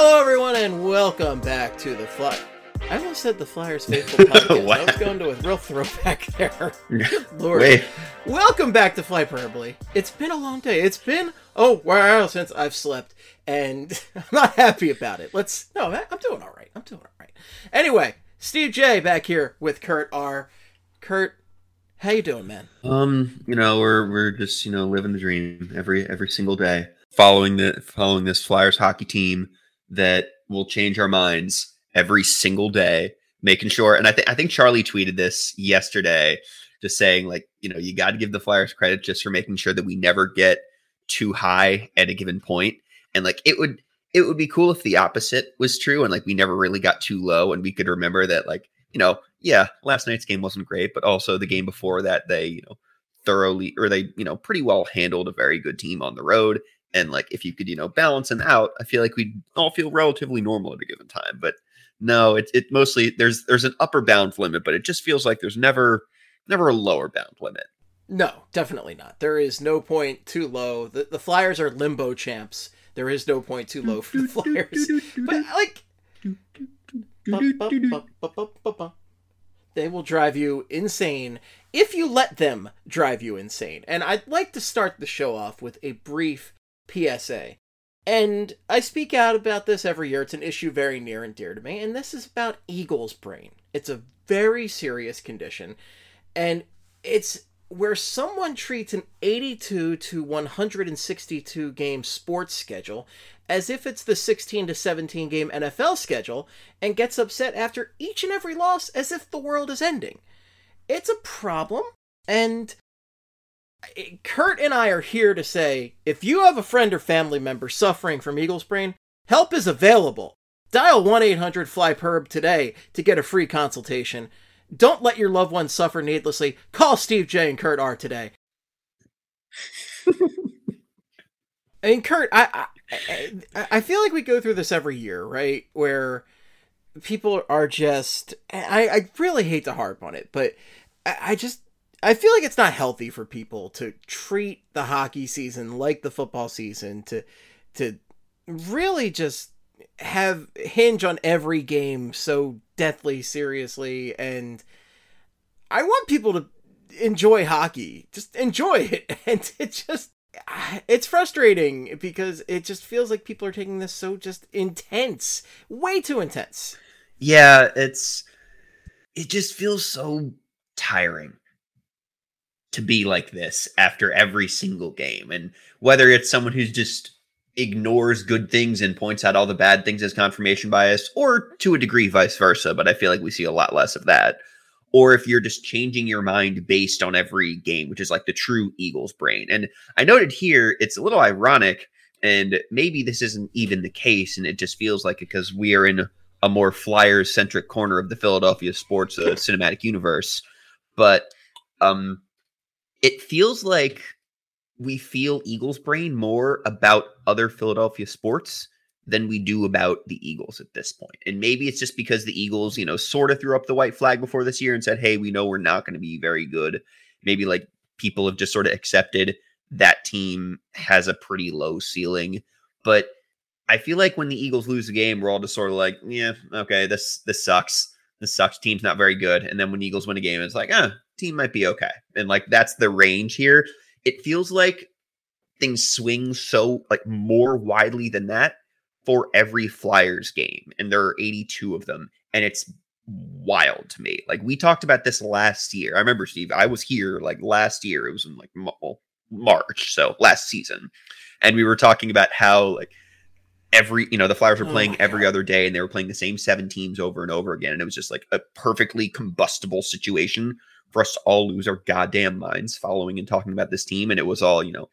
Hello, everyone, and welcome back to the Fly. I almost said the Flyers Faithful Podcast. I Wow. was going to a real throwback there. Lord. Wait, Welcome back to Flyperbole. It's been a long day. It's been oh while since I've slept, and I'm not happy about it. Let's no, I'm doing all right. I'm doing all right. Anyway, Steve J back here with Kurt R. Kurt, how you doing, man? um, you know, we're we're just you know living the dream every every single day, following the following this Flyers hockey team that will change our minds every single day, making sure. And I think I think Charlie tweeted this yesterday, just saying like you know you got to give the Flyers credit just for making sure that we never get too high at a given point. and like it would it would be cool if the opposite was true and like we never really got too low and we could remember that like you know yeah last night's game wasn't great but also the game before that they you know thoroughly or they you know pretty well handled a very good team on the road and like if you could you know balance them out i feel like we'd all feel relatively normal at a given time but no it, it mostly there's there's an upper bound limit but it just feels like there's never never a lower bound limit No, definitely not. There is no point too low. The, the Flyers are limbo champs. There is no point too low for the Flyers. But like, they will drive you insane if you let them drive you insane. And I'd like to start the show off with a brief PSA. And I speak out about this every year. It's an issue very near and dear to me. And this is about Eagle's brain. It's a very serious condition. And it's where someone treats an 82 to 162 game sports schedule as if it's the 16 to 17 game NFL schedule and gets upset after each and every loss as if the world is ending. It's a problem, and Kurt and I are here to say if you have a friend or family member suffering from Eagles brain, help is available. Dial 1 800 Fly Perb today to get a free consultation. Don't let your loved ones suffer needlessly. Call Steve J and Kurt R today. I mean, Kurt, I, I I I feel like we go through this every year, right? Where people are just I, I really hate to harp on it, but I, I just I feel like it's not healthy for people to treat the hockey season like the football season to to really just have hinge on every game so deathly seriously and I want people to enjoy hockey. Just enjoy it. And it just it's frustrating because it just feels like people are taking this so just intense. Way too intense. yeah it's it just feels so tiring to be like this after every single game. And whether it's someone who's just ignores good things and points out all the bad things as confirmation bias or to a degree vice versa but i feel like we see a lot less of that. Or if you're just changing your mind based on every game which is like the true eagles brain. And i noted here it's a little ironic and maybe this isn't even the case and it just feels like it because we are in a more flyers centric corner of the Philadelphia sports uh, cinematic universe. But um, it feels like we feel Eagles brain more about other Philadelphia sports than we do about the Eagles at this point. And maybe it's just because the Eagles, you know, sort of threw up the white flag before this year and said, hey, we know we're not going to be very good. Maybe like people have just sort of accepted that team has a pretty low ceiling. But I feel like when the Eagles lose a game, we're all just sort of like, yeah, okay, this this sucks. This sucks. Team's not very good. And then when Eagles win a game, it's like, ah, team might be okay. And like that's the range here. It feels like things swing so like more widely than that for every Flyers game. And there are 82 of them. And it's wild to me. Like we talked about this last year. I remember Steve, I was here like last year. It was in like March, so last season. And we were talking about how like every you know the Flyers were Oh playing my every God. other day and they were playing the same seven teams over and over again and it was just like a perfectly combustible situation for us to all lose our goddamn minds following and talking about this team and it was all you know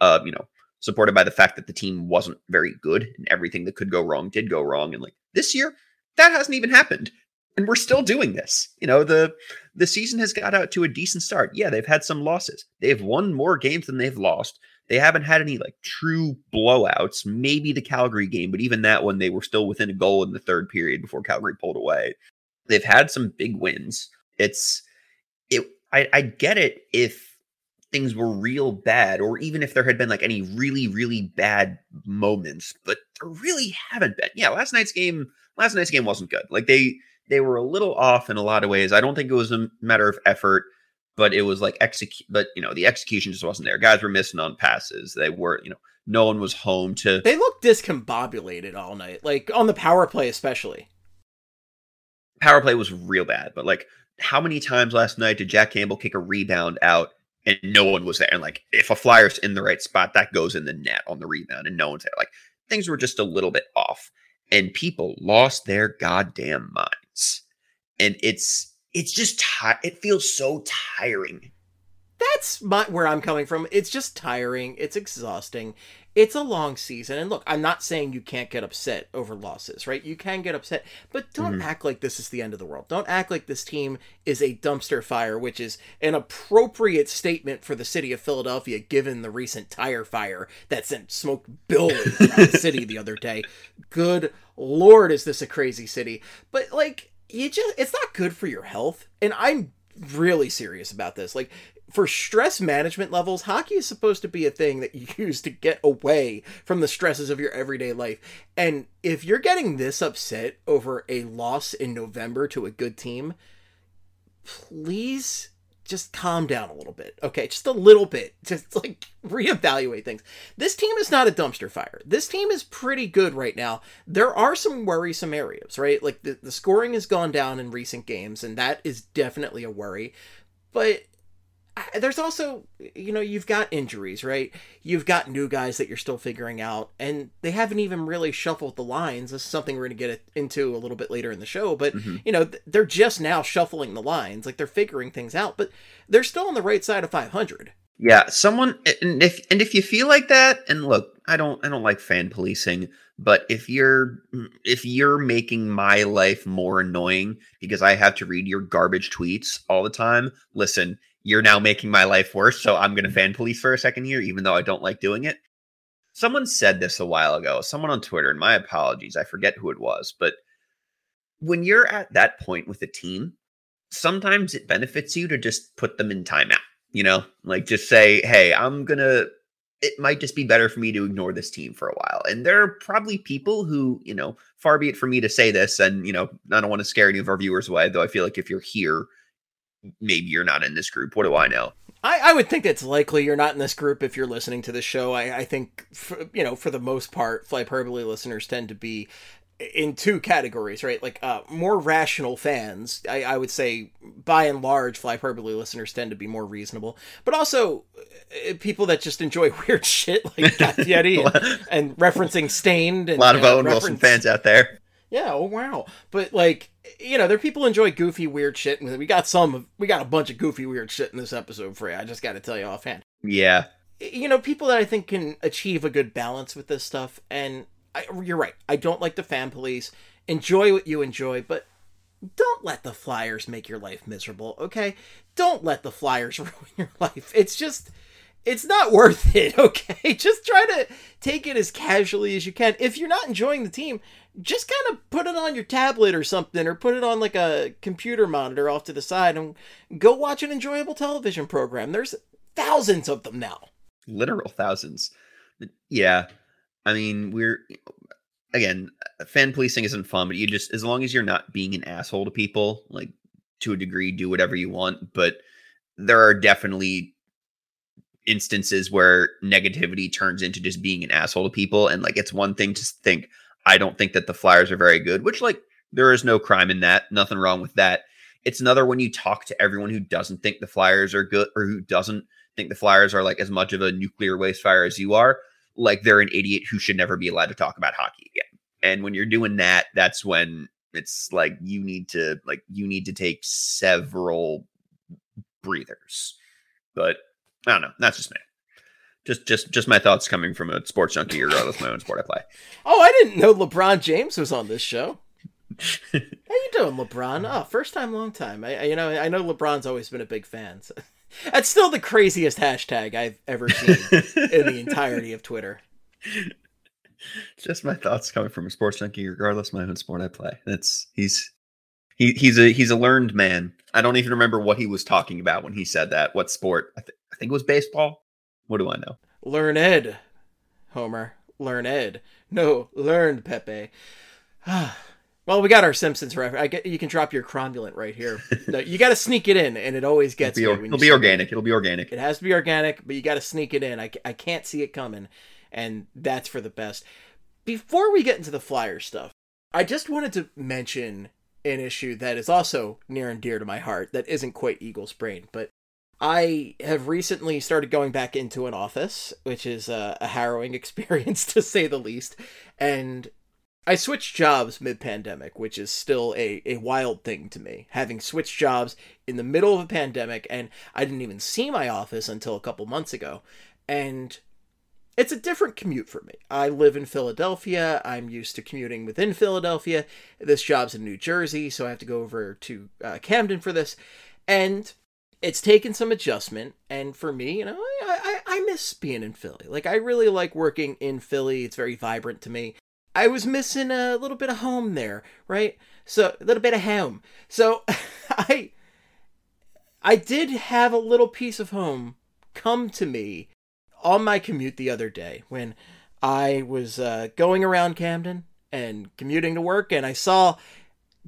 uh you know supported by the fact that the team wasn't very good and everything that could go wrong did go wrong. And like this year, that hasn't even happened. And we're still doing this. You know, the the season has got out to a decent start. Yeah, they've had some losses. They've won more games than they've lost. They haven't had any like true blowouts. Maybe the Calgary game, but even that one, they were still within a goal in the third period before Calgary pulled away. They've had some big wins. It's it. I, I get it if things were real bad, or even if there had been like any really really bad moments, but there really haven't been. Yeah, last night's game. Last night's game wasn't good. Like they they were a little off in a lot of ways. I don't think it was a matter of effort but it was like execute but you know the execution just wasn't there guys were missing on passes they were you know no one was home to They looked discombobulated all night, like on the power play especially. power play was real bad but like how many times last night did jack campbell kick a rebound out and no one was there and like if a flyer's in the right spot that goes in the net on the rebound and no one's there like things were just a little bit off and people lost their goddamn minds and it's it's just ti- it feels so tiring That's my where I'm coming from. It's just tiring. It's exhausting. It's a long season. And look, I'm not saying you can't get upset over losses, right? You can get upset, but don't Mhm. act like this is the end of the world. Don't act like this team is a dumpster fire, which is an appropriate statement for the city of Philadelphia given the recent tire fire that sent smoke billowing throughout the city the other day. Good lord, is this a crazy city? But like you just it's not good for your health. And I'm really serious about this. Like for stress management levels, hockey is supposed to be a thing that you use to get away from the stresses of your everyday life. And if you're getting this upset over a loss in November to a good team, please just calm down a little bit. Okay, just a little bit. Just like reevaluate things. This team is not a dumpster fire. This team is pretty good right now. There are some worrisome areas, right? Like the, the scoring has gone down in recent games, and that is definitely a worry. But there's also, you know, you've got injuries, right? You've got new guys that you're still figuring out, and they haven't even really shuffled the lines. This is something we're going to get into a little bit later in the show, but Mhm. you know, they're just now shuffling the lines, like they're figuring things out, but they're still on the right side of 500. Yeah, someone and if and if you feel like that, and look, I don't I don't like fan policing, but if you're if you're making my life more annoying because I have to read your garbage tweets all the time, listen, you're now making my life worse, so I'm gonna fan police for a second here, even though I don't like doing it. Someone said this a while ago, someone on Twitter, and my apologies, I forget who it was, but when you're at that point with a team, sometimes it benefits you to just put them in timeout you know like just say hey i'm gonna it might just be better for me to ignore this team for a while and there are probably people who you know far be it for me to say this and you know i don't want to scare any of our viewers away though i feel like if you're here maybe you're not in this group what do i know I, I would think it's likely you're not in this group if you're listening to the show. I, I think, for, you know, for the most part, Flyperbole listeners tend to be in two categories, right? Like uh, more rational fans. I, I would say, by and large, Flyperbole listeners tend to be more reasonable, but also uh, people that just enjoy weird shit like Guy Fieri and, and referencing Stained. And, a lot of uh, owen wilson fans out there Yeah, oh wow. But like, you know, there are people who enjoy goofy weird shit, and we got some, we got a bunch of goofy weird shit in this episode for you. I just got to tell you offhand yeah you know people that i think can achieve a good balance with this stuff and I, you're right i don't like the fan police enjoy what you enjoy but don't let the flyers make your life miserable okay don't let the flyers ruin your life it's just it's not worth it okay? Just try to take it as casually as you can. If you're not enjoying the team just kind of put it on your tablet or something or put it on like a computer monitor off to the side and go watch an enjoyable television program. There's thousands of them now. Literal thousands. Yeah. I mean we're again fan policing isn't fun but you just as long as you're not being an asshole to people like to a degree do whatever you want but there are definitely instances where negativity turns into just being an asshole to people and like it's one thing to think i don't think that the flyers are very good which like there is no crime in that nothing wrong with that. It's another when you talk to everyone who doesn't think the flyers are good or who doesn't think the flyers are like as much of a nuclear waste fire as you are like they're an idiot who should never be allowed to talk about hockey again. And when you're doing that that's when it's like you need to like you need to take several breathers. But i don't know that's just me Just just just my thoughts coming from a sports junkie, regardless of my own sport I play. Oh, I didn't know LeBron James was on this show. How you doing, LeBron? Oh, first time, long time. I, I you know I know LeBron's always been a big fan. So. That's still the craziest hashtag I've ever seen in the entirety of Twitter. Just my thoughts coming from a sports junkie, regardless of my own sport I play. That's he's he he's a he's a learned man. I don't even remember what he was talking about when he said that. What sport? I, th- think it was baseball. What do I know? Learn Ed, Homer. Learn Ed. No, learned Pepe. well, we got our Simpsons reference. I get you can drop your cromulent right here. No, you got to sneak it in, and it always gets It'll be, it'll be organic. It'll be organic. It has to be organic, but you got to sneak it in. I, I can't see it coming, and that's for the best. Before we get into the flyer stuff, I just wanted to mention an issue that is also near and dear to my heart that isn't quite Eagles brain, but I have recently started going back into an office, which is a, a harrowing experience to say the least, and I switched jobs mid pandemic, which is still a, a wild thing to me. Having switched jobs in the middle of a pandemic, and I didn't even see my office until a couple months ago. And it's a different commute for me. I live in Philadelphia. I'm used to commuting within Philadelphia. This job's in New Jersey, so I have to go over to uh, Camden for this. And it's taken some adjustment. And for me, you know, I, I, I miss being in Philly. Like, I really like working in Philly. It's very vibrant to me. I was missing a little bit of home there, right? So a little bit of home. So I I did have a little piece of home come to me on my commute the other day when I was uh, going around Camden and commuting to work, and I saw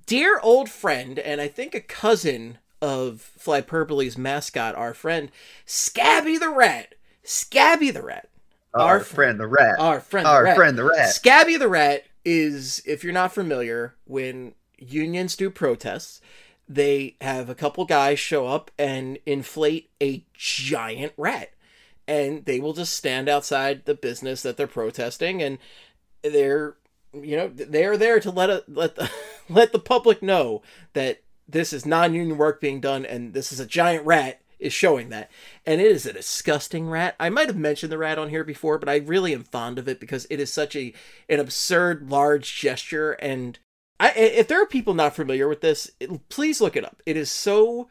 dear old friend and I think a cousin of Flyperbole's mascot, our friend Scabby the Rat. Scabby the Rat. Our, Our friend the rat. Our friend. the Our rat. friend the rat. Scabby the Rat is, if you're not familiar, when unions do protests, they have a couple guys show up and inflate a giant rat. And they will just stand outside the business that they're protesting and they're you know they're there to let a, let the, let the public know that this is non-union work being done and this is a giant rat is showing that and it is a disgusting rat i might have mentioned the rat on here before but i really am fond of it because it is such a an absurd large gesture and I, if there are people not familiar with this it- please look it up it is so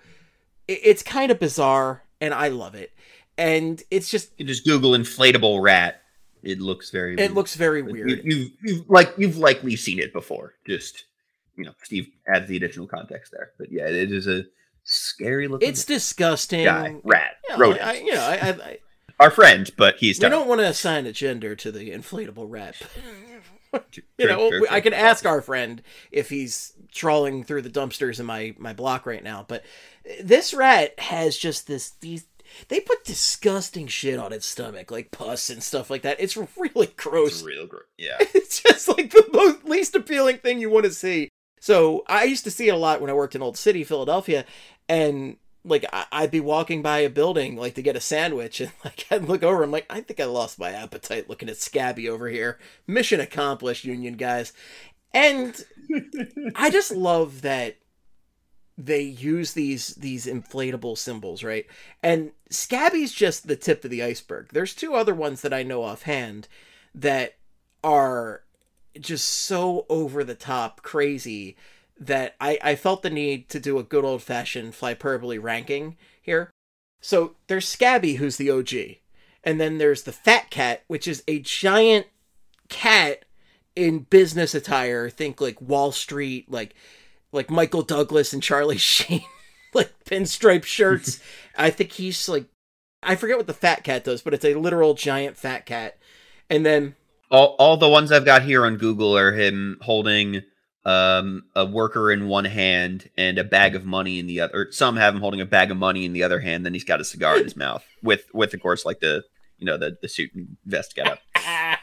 it- it's kind of bizarre and i love it and it's just You just Google inflatable rat. It looks very. it weird. looks very You- weird You've, you've like you've likely seen it before. Just you know, Steve adds the additional context there. But yeah, it is a scary looking. it's disgusting guy rat you know, rodent. I, you know, I, I, Our friend, but he's we don't want to assign a gender to the inflatable rat. You know, true, we- I can ask our friend if he's trawling through the dumpsters in my my block right now. But this rat has just this these. They put disgusting shit on its stomach, like pus and stuff like that. It's really gross. It's real gross. Yeah. it's just like the most least appealing thing you want to see. So I used to see it a lot when I worked in Old City, Philadelphia, and like I'd be walking by a building like to get a sandwich, and like I'd look over, I'm like, I think I lost my appetite looking at Scabby over here. Mission accomplished, Union guys. And I just love that they use these these inflatable symbols, right? And Scabby's just the tip of the iceberg. There's two other ones that I know offhand that are just so over the top crazy that I, I felt the need to do a good old fashioned flyperbole ranking here. So there's Scabby, who's the OG, and then there's the Fat Cat, which is a giant cat in business attire. Think like Wall Street, like like Michael Douglas and Charlie Sheen, like pinstripe shirts. I think he's like I forget what the Fat Cat does, but it's a literal giant fat cat. And then all, all the ones I've got here on Google are him holding um, a worker in one hand and a bag of money in the other. Or some have him holding a bag of money in the other hand. Then he's got a cigar in his mouth with, with of course, like the you know the the suit and vest get up.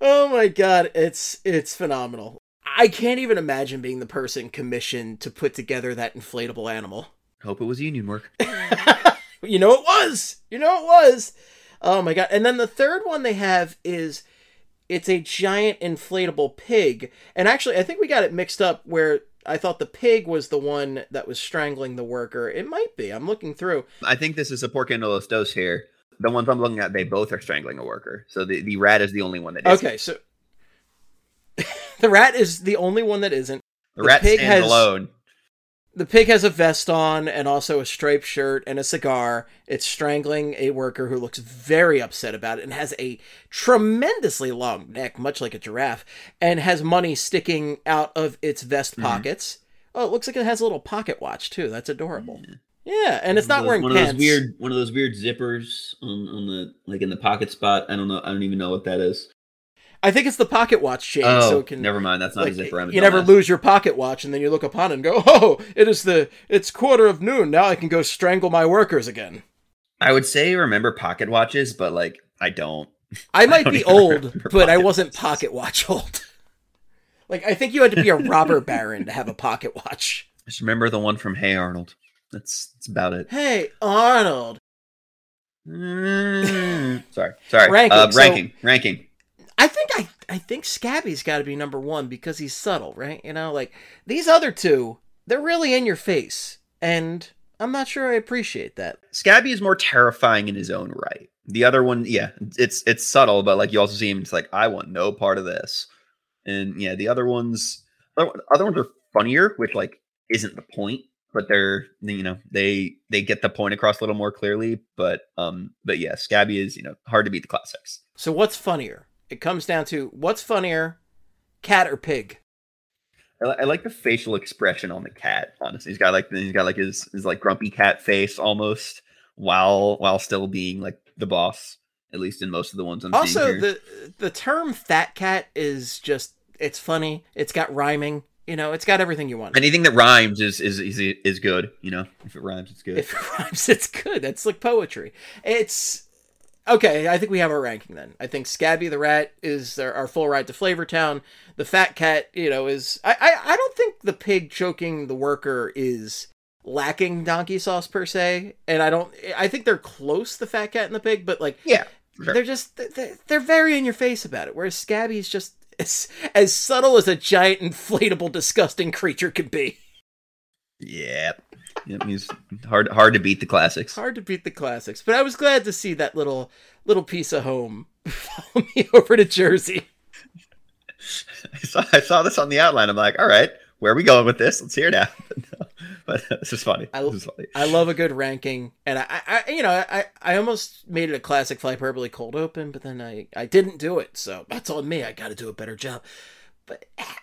oh my god, it's it's phenomenal. I can't even imagine being the person commissioned to put together that inflatable animal. Hope it was union work. you know it was. You know it was. Oh my god. And then the third one they have is it's a giant inflatable pig. And actually I think we got it mixed up where I thought the pig was the one that was strangling the worker. It might be. I'm looking through. I think this is a pork and los dos here. the ones I'm looking at, they both are strangling a worker. So the, the rat is the only one that isn't. Okay, so the rat is the only one that isn't. The the rat pig stands has- alone. The pig has a vest on and also a striped shirt and a cigar. It's strangling a worker who looks very upset about it and has a tremendously long neck, much like a giraffe, and has money sticking out of its vest Mhm. pockets. Oh, it looks like it has a little pocket watch too. That's adorable. Yeah, and it's not Those- wearing one pants. Of those weird, one of those weird zippers on, on the like in the pocket spot. I don't know. I don't even know what that is. I think it's the pocket watch chain, oh, so it can never mind. That's not like, a zipper. You never dumbass. lose your pocket watch, and then you look upon it and go, "Oh, it is the it's quarter of noon. Now I can go strangle my workers again." I would say remember pocket watches, but like I don't. I might don't be old, but I wasn't watches. pocket watch old. like I think you had to be a robber baron to have a pocket watch. Just remember the one from Hey Arnold. That's that's about it. Hey, Arnold. Mm. sorry, sorry. Ranking, Uh, so- ranking, ranking. I think I I think Scabby's got to be number one because he's subtle, right? You know, like these other two, they're really in your face, and I'm not sure I appreciate that. Scabby is more terrifying in his own right. The other one, yeah, it's it's subtle, but like you also see him. It's like I want no part of this. And yeah, the other ones, other other ones are funnier, which like isn't the point, but they're you know they they get the point across a little more clearly. But um, but yeah, Scabby is you know hard to beat the classics. So what's funnier? It comes down to what's funnier, cat or pig? I, I like the facial expression on the cat. Honestly, he's got like he's got like his his like grumpy cat face almost, while while still being like the boss. At least in most of the ones I'm also the the term fat cat is just it's funny it's got rhyming you know it's got everything you want Anything that rhymes is is is is good. You know, if it rhymes, it's good. if it rhymes it's good that's like poetry it's okay i think we have our ranking then i think scabby the rat is our, our full ride to flavortown the fat cat you know is I, I i don't think the pig choking the worker is lacking donkey sauce per se and i don't i think they're close the fat cat and the pig but like yeah, sure. they're just they're, they're very in your face about it whereas Scabby is just as, as subtle as a giant inflatable disgusting creature can be yeah. Yep, he's hard hard to beat the classics. hard to beat the classics but i was glad to see that little little piece of home follow me over to jersey I saw I saw this on the outline. I'm like, all right, where are we going with this? Let's hear it out. but this is funny. I- this is funny. i love a good ranking and i i you know i i almost made it a classic flyperbole cold open but then i i didn't do it so that's on me i gotta do a better job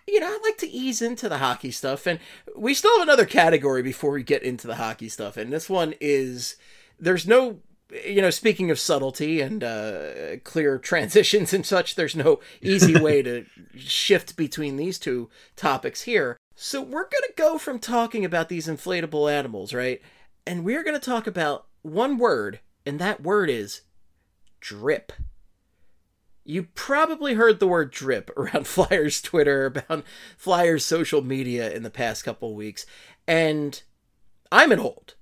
you know i like to ease into the hockey stuff and we still have another category before we get into the hockey stuff and this one is there's no you know speaking of subtlety and uh, clear transitions and such there's no easy way to shift between these two topics here. So we're going to go from talking about these inflatable animals right? And we're going to talk about one word and that word is drip you probably heard the word drip around Flyers Twitter, about Flyers social media in the past couple weeks, and I'm an old.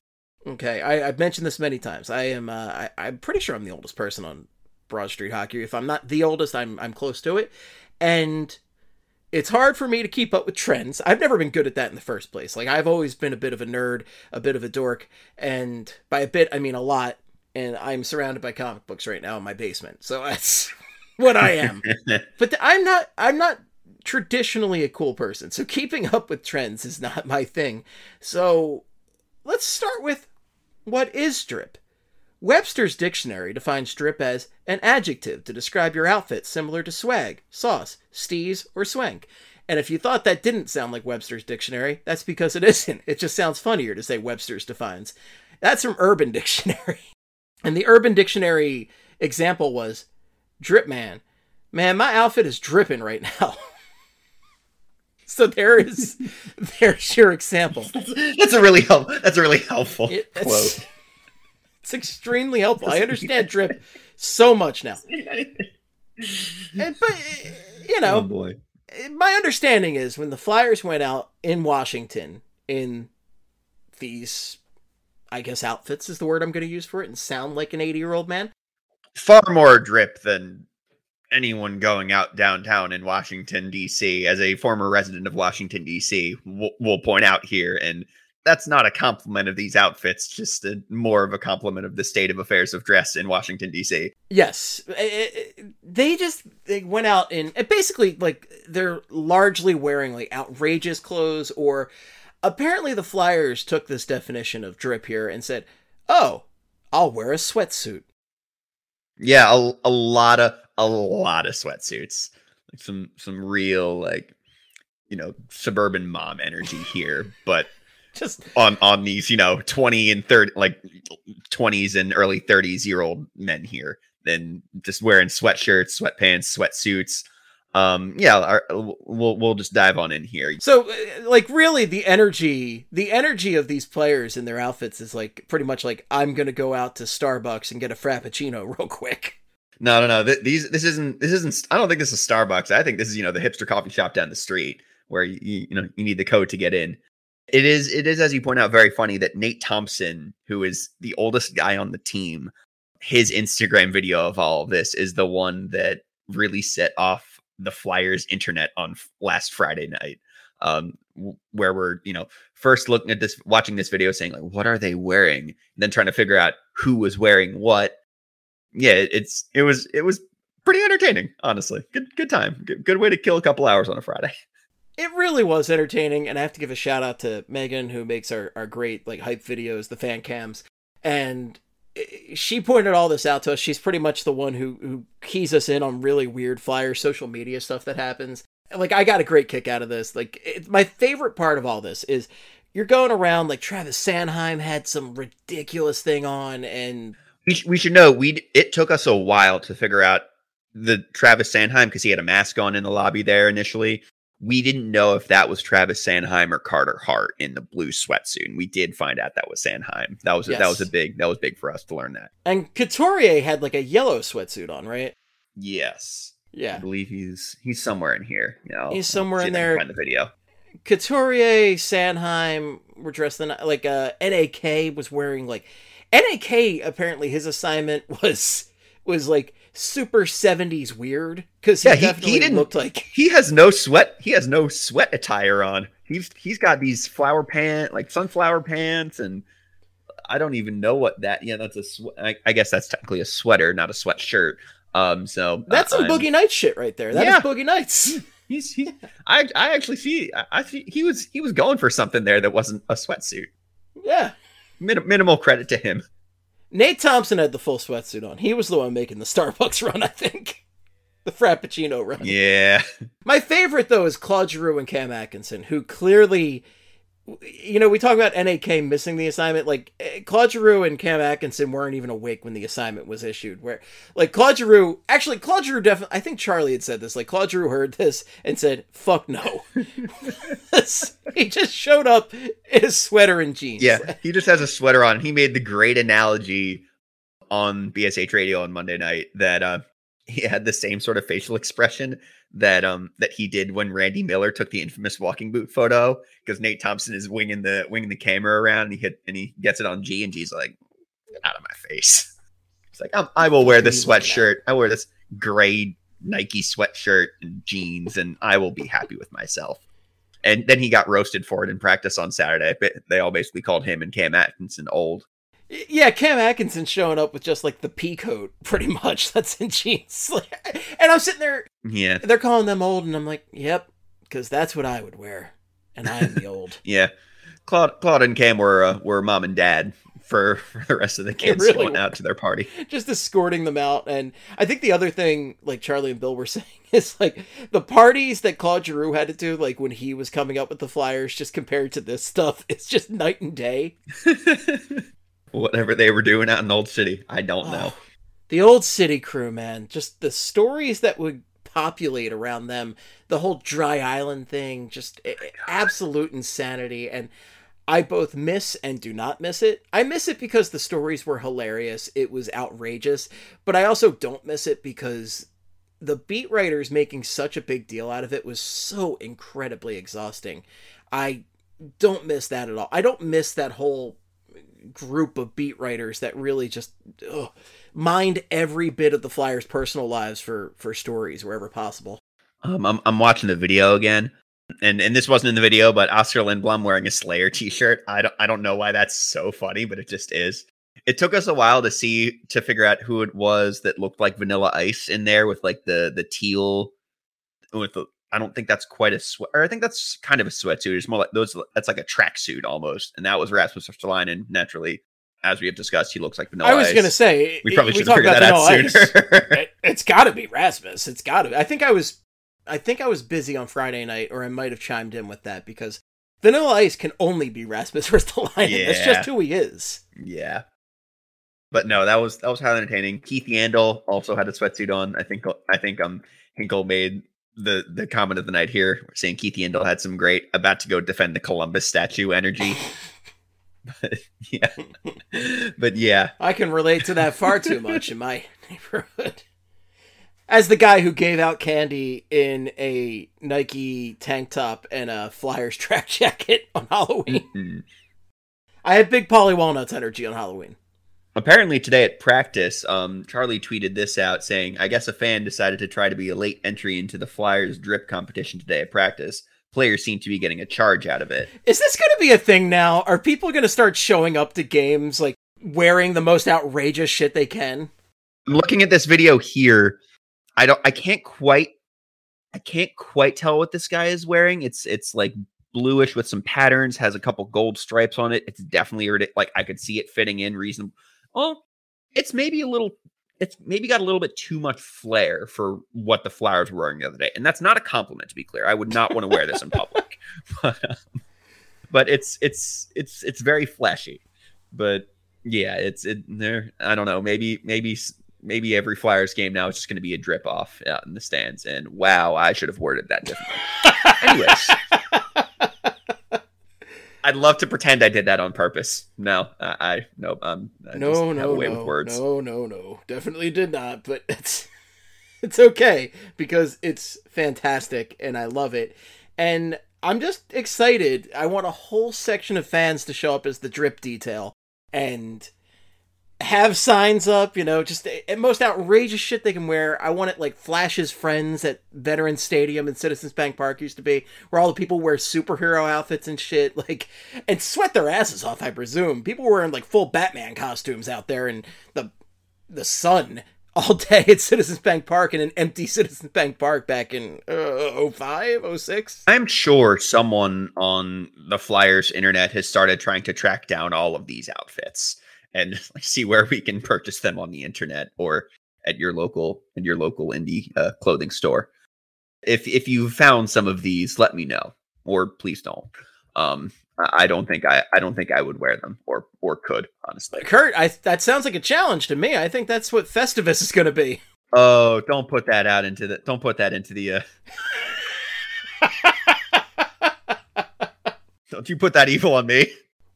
Okay, I, I've mentioned this many times. I am. Uh, I, I'm pretty sure I'm the oldest person on Broad Street Hockey. If I'm not the oldest, I'm I'm close to it, and it's hard for me to keep up with trends. I've never been good at that in the first place. Like I've always been a bit of a nerd, a bit of a dork, and by a bit I mean a lot. And I'm surrounded by comic books right now in my basement, so that's what I am. but th- I'm not. I'm not traditionally a cool person, so keeping up with trends is not my thing. So let's start with what is drip. Webster's dictionary defines drip as an adjective to describe your outfit similar to swag, sauce, steez, or swank. And if you thought that didn't sound like Webster's dictionary, that's because it isn't. It just sounds funnier to say Webster's defines. That's from Urban Dictionary. And the Urban Dictionary example was drip man. Man, my outfit is dripping right now. so there is there's your example. that's a really help. That's a really helpful It- it's, quote. it's extremely helpful. I understand drip so much now. And, but you oh know, boy. my understanding is when the Flyers went out in Washington in these I guess outfits is the word I'm going to use for it and sound like an 80-year-old man. Far more drip than anyone going out downtown in Washington D.C. As a former resident of Washington D.C., will will point out here, and that's not a compliment of these outfits, just a, more of a compliment of the state of affairs of dress in Washington D.C. Yes, Eh, eh, they just they went out and basically like they're largely wearing like outrageous clothes or apparently the Flyers took this definition of drip here and said, "Oh, I'll wear a sweatsuit." Yeah, a, a lot of a lot of sweatsuits, like some some real like you know suburban mom energy here, but Just on on these you know 20 and 30 like 20s and early 30s year old men here then just wearing sweatshirts sweatpants sweatsuits um yeah our, we'll we'll just dive on in here. So eh, like really the energy the energy of these players in their outfits is like pretty much like I'm going to go out to Starbucks and get a frappuccino real quick. no no no th- these this isn't this isn't i don't think this is starbucks. I think this is you know the hipster coffee shop down the street where you you know you need the code to get in. It is it is as you point out very funny that nate thompson who is the oldest guy on the team his instagram video of all of this is the one that really set off the flyers internet on last friday night um where we're you know first looking at this watching this video saying like what are they wearing? then trying to figure out who was wearing what. Yeah it- it's it was it was pretty entertaining honestly. Good good time. Good, good way to kill a couple hours on a friday. It really was entertaining, and I have to give a shout out to Megan who makes our, our great like hype videos, the fan cams, and she pointed all this out to us. She's pretty much the one who who keys us in on really weird flyer social media stuff that happens. Like I got a great kick out of this. Like it, my favorite part of all this is you're going around like Travis Sanheim had some ridiculous thing on, and we, sh- we should know we it took us a while to figure out the Travis Sanheim because he had a mask on in the lobby there initially. We didn't know if that was Travis Sanheim or Carter Hart in the blue sweatsuit. And we did find out that was Sanheim. That was a, that was a big that was big for us to learn that. and Couturier had like a yellow sweatsuit on, right? Yes, Yeah. I believe he's he's somewhere in here. You know, He's somewhere in if I can there. Find the video. Couturier, Sanheim were dressed in like uh NAK was wearing like NAK apparently his assignment was was like super 70s weird cuz he Yeah, he- he didn't- look like He has no sweat. He has no sweat attire on. He's he's got these flower pant like sunflower pants and I don't even know what that. Yeah, that's a. Sw- I, I guess that's technically a sweater, not a sweatshirt. Um, so That's uh, some Boogie Nights shit right there. That is Yeah. Boogie Nights. He's he. I I actually see. I, I see he was he was going for something there that wasn't a sweatsuit. yeah. Min- minimal credit to him. Nate Thompson had the full sweatsuit on. He was the one making the Starbucks run, I think. The Frappuccino run. Yeah, My favorite though is Claude Giroux and Cam Atkinson, who clearly, you know, we talk about NAK missing the assignment. Like eh, Claude Giroux and Cam Atkinson weren't even awake when the assignment was issued. Where like Claude Giroux, actually Claude Giroux definitely, I think Charlie had said this. Like Claude Giroux heard this and said, "Fuck no." he just showed up in a sweater and jeans. yeah. He just has a sweater on. He made the great analogy on BSH Radio on Monday night that uh, he had the same sort of facial expression that um that he did when Randy Miller took the infamous walking boot photo because Nate Thompson is winging the winging the camera around and he hit and he gets it on G and G's like get out of my face. It's like I'm, I will wear this He's looking at sweatshirt. I wear this gray Nike sweatshirt and jeans and I will be happy with myself. And then he got roasted for it in practice on Saturday. But They all basically called him and Cam Atkinson old. Yeah, Cam Atkinson showing up with just like the pea coat, pretty much. That's in jeans. Like, and I'm sitting there, Yeah, they're calling them old, and I'm like, yep, because that's what I would wear, and I am the old. yeah. Claude, Claude and Cam were uh, were mom and dad for, for the rest of the kids really going were. out to their party. just escorting them out. And I think the other thing, like Charlie and Bill were saying, is like the parties that Claude Giroux had to do, like when he was coming up with the flyers, just compared to this stuff, it's just night and day. Whatever they were doing out in Old City, I don't know. Oh, the old city crew, man. Just the stories that would populate around them, the whole dry island thing, just i- oh absolute insanity. And I both miss and do not miss it. I miss it because the stories were hilarious. It was outrageous. But I also don't miss it because the beat writers making such a big deal out of it was so incredibly exhausting. I don't miss that at all. I don't miss that whole group of beat writers that really just ugh, mind every bit of the Flyers' personal lives for for stories wherever possible. Um, I'm I'm watching the video again. and and this wasn't in the video, but Oskar Lindblom wearing a Slayer T-shirt. I don't I don't know why that's so funny, but it just is. It took us a while to see to figure out who it was that looked like Vanilla Ice in there with like the the teal with the. I don't think that's quite a sweat, or I think that's kind of a sweatsuit. It's more like those. That's like a tracksuit almost, and that was Rasmus Ristolainen. Naturally, as we have discussed, he looks like Vanilla ice. I was gonna say we probably should have talk figured that out sooner. It, it's got to be Rasmus. It's got to. I think I was, I think I was busy on Friday night, or I might have chimed in with that because Vanilla Ice can only be Rasmus Ristolainen. That's Yeah. just who he is. Yeah. But no, that was that was highly entertaining. Keith Yandle also had a sweatsuit on. I think I think um Hinkle made the the comment of the night here, saying Keith Yandle had some great about to go defend the Columbus statue energy. but yeah, but yeah, I can relate to that far too much in my neighborhood. As the guy who gave out candy in a Nike tank top and a Flyers track jacket on Halloween. Mhm. I had big Paulie Walnuts energy on Halloween. Apparently today at practice, um, Charlie tweeted this out saying, "I guess a fan decided to try to be a late entry into the Flyers drip competition today at practice. Players seem to be getting a charge out of it." Is this going to be a thing now? Are people going to start showing up to games like wearing the most outrageous shit they can? I'm looking at this video here. I don't I can't quite I can't quite tell what this guy is wearing. It's it's like bluish with some patterns, has a couple gold stripes on it. It's definitely like I could see it fitting in reasonable. Well, it's maybe a little it's maybe got a little bit too much flair for what the Flyers were wearing the other day. And that's not a compliment to be clear. I would not want to wear this in public. But, um, but it's it's it's it's very flashy. But yeah, it's it there I don't know. Maybe maybe maybe every Flyers game now is just going to be a drip off out in the stands. And wow, I should have worded that differently. Anyways, I'd love to pretend I did that on purpose. No, I, I no, um, I no, no, way no, with words. no, no, no. Definitely did not, but it's it's okay because it's fantastic and I love it. And I'm just excited. I want a whole section of fans to show up as the drip detail and have signs up, you know, just the most outrageous shit they can wear. I want it like Flash's friends at Veterans Stadium and Citizens Bank Park used to be, where all the people wear superhero outfits and shit, like, and sweat their asses off, I presume. People were wearing like full Batman costumes out there in the the sun all day at Citizens Bank Park in an empty Citizens Bank Park back in uh, 05, 06. I'm sure someone on the Flyers internet has started trying to track down all of these outfits and see where we can purchase them on the internet or at your local at your local indie uh, clothing store. If if you found some of these, let me know, or please don't. Um, I I don't think I I don't think I would wear them or or could honestly. Kurt, I, that sounds like a challenge to me. I think that's what Festivus is going to be. Oh, don't put that out into the don't put that into the. Uh... don't you put that evil on me?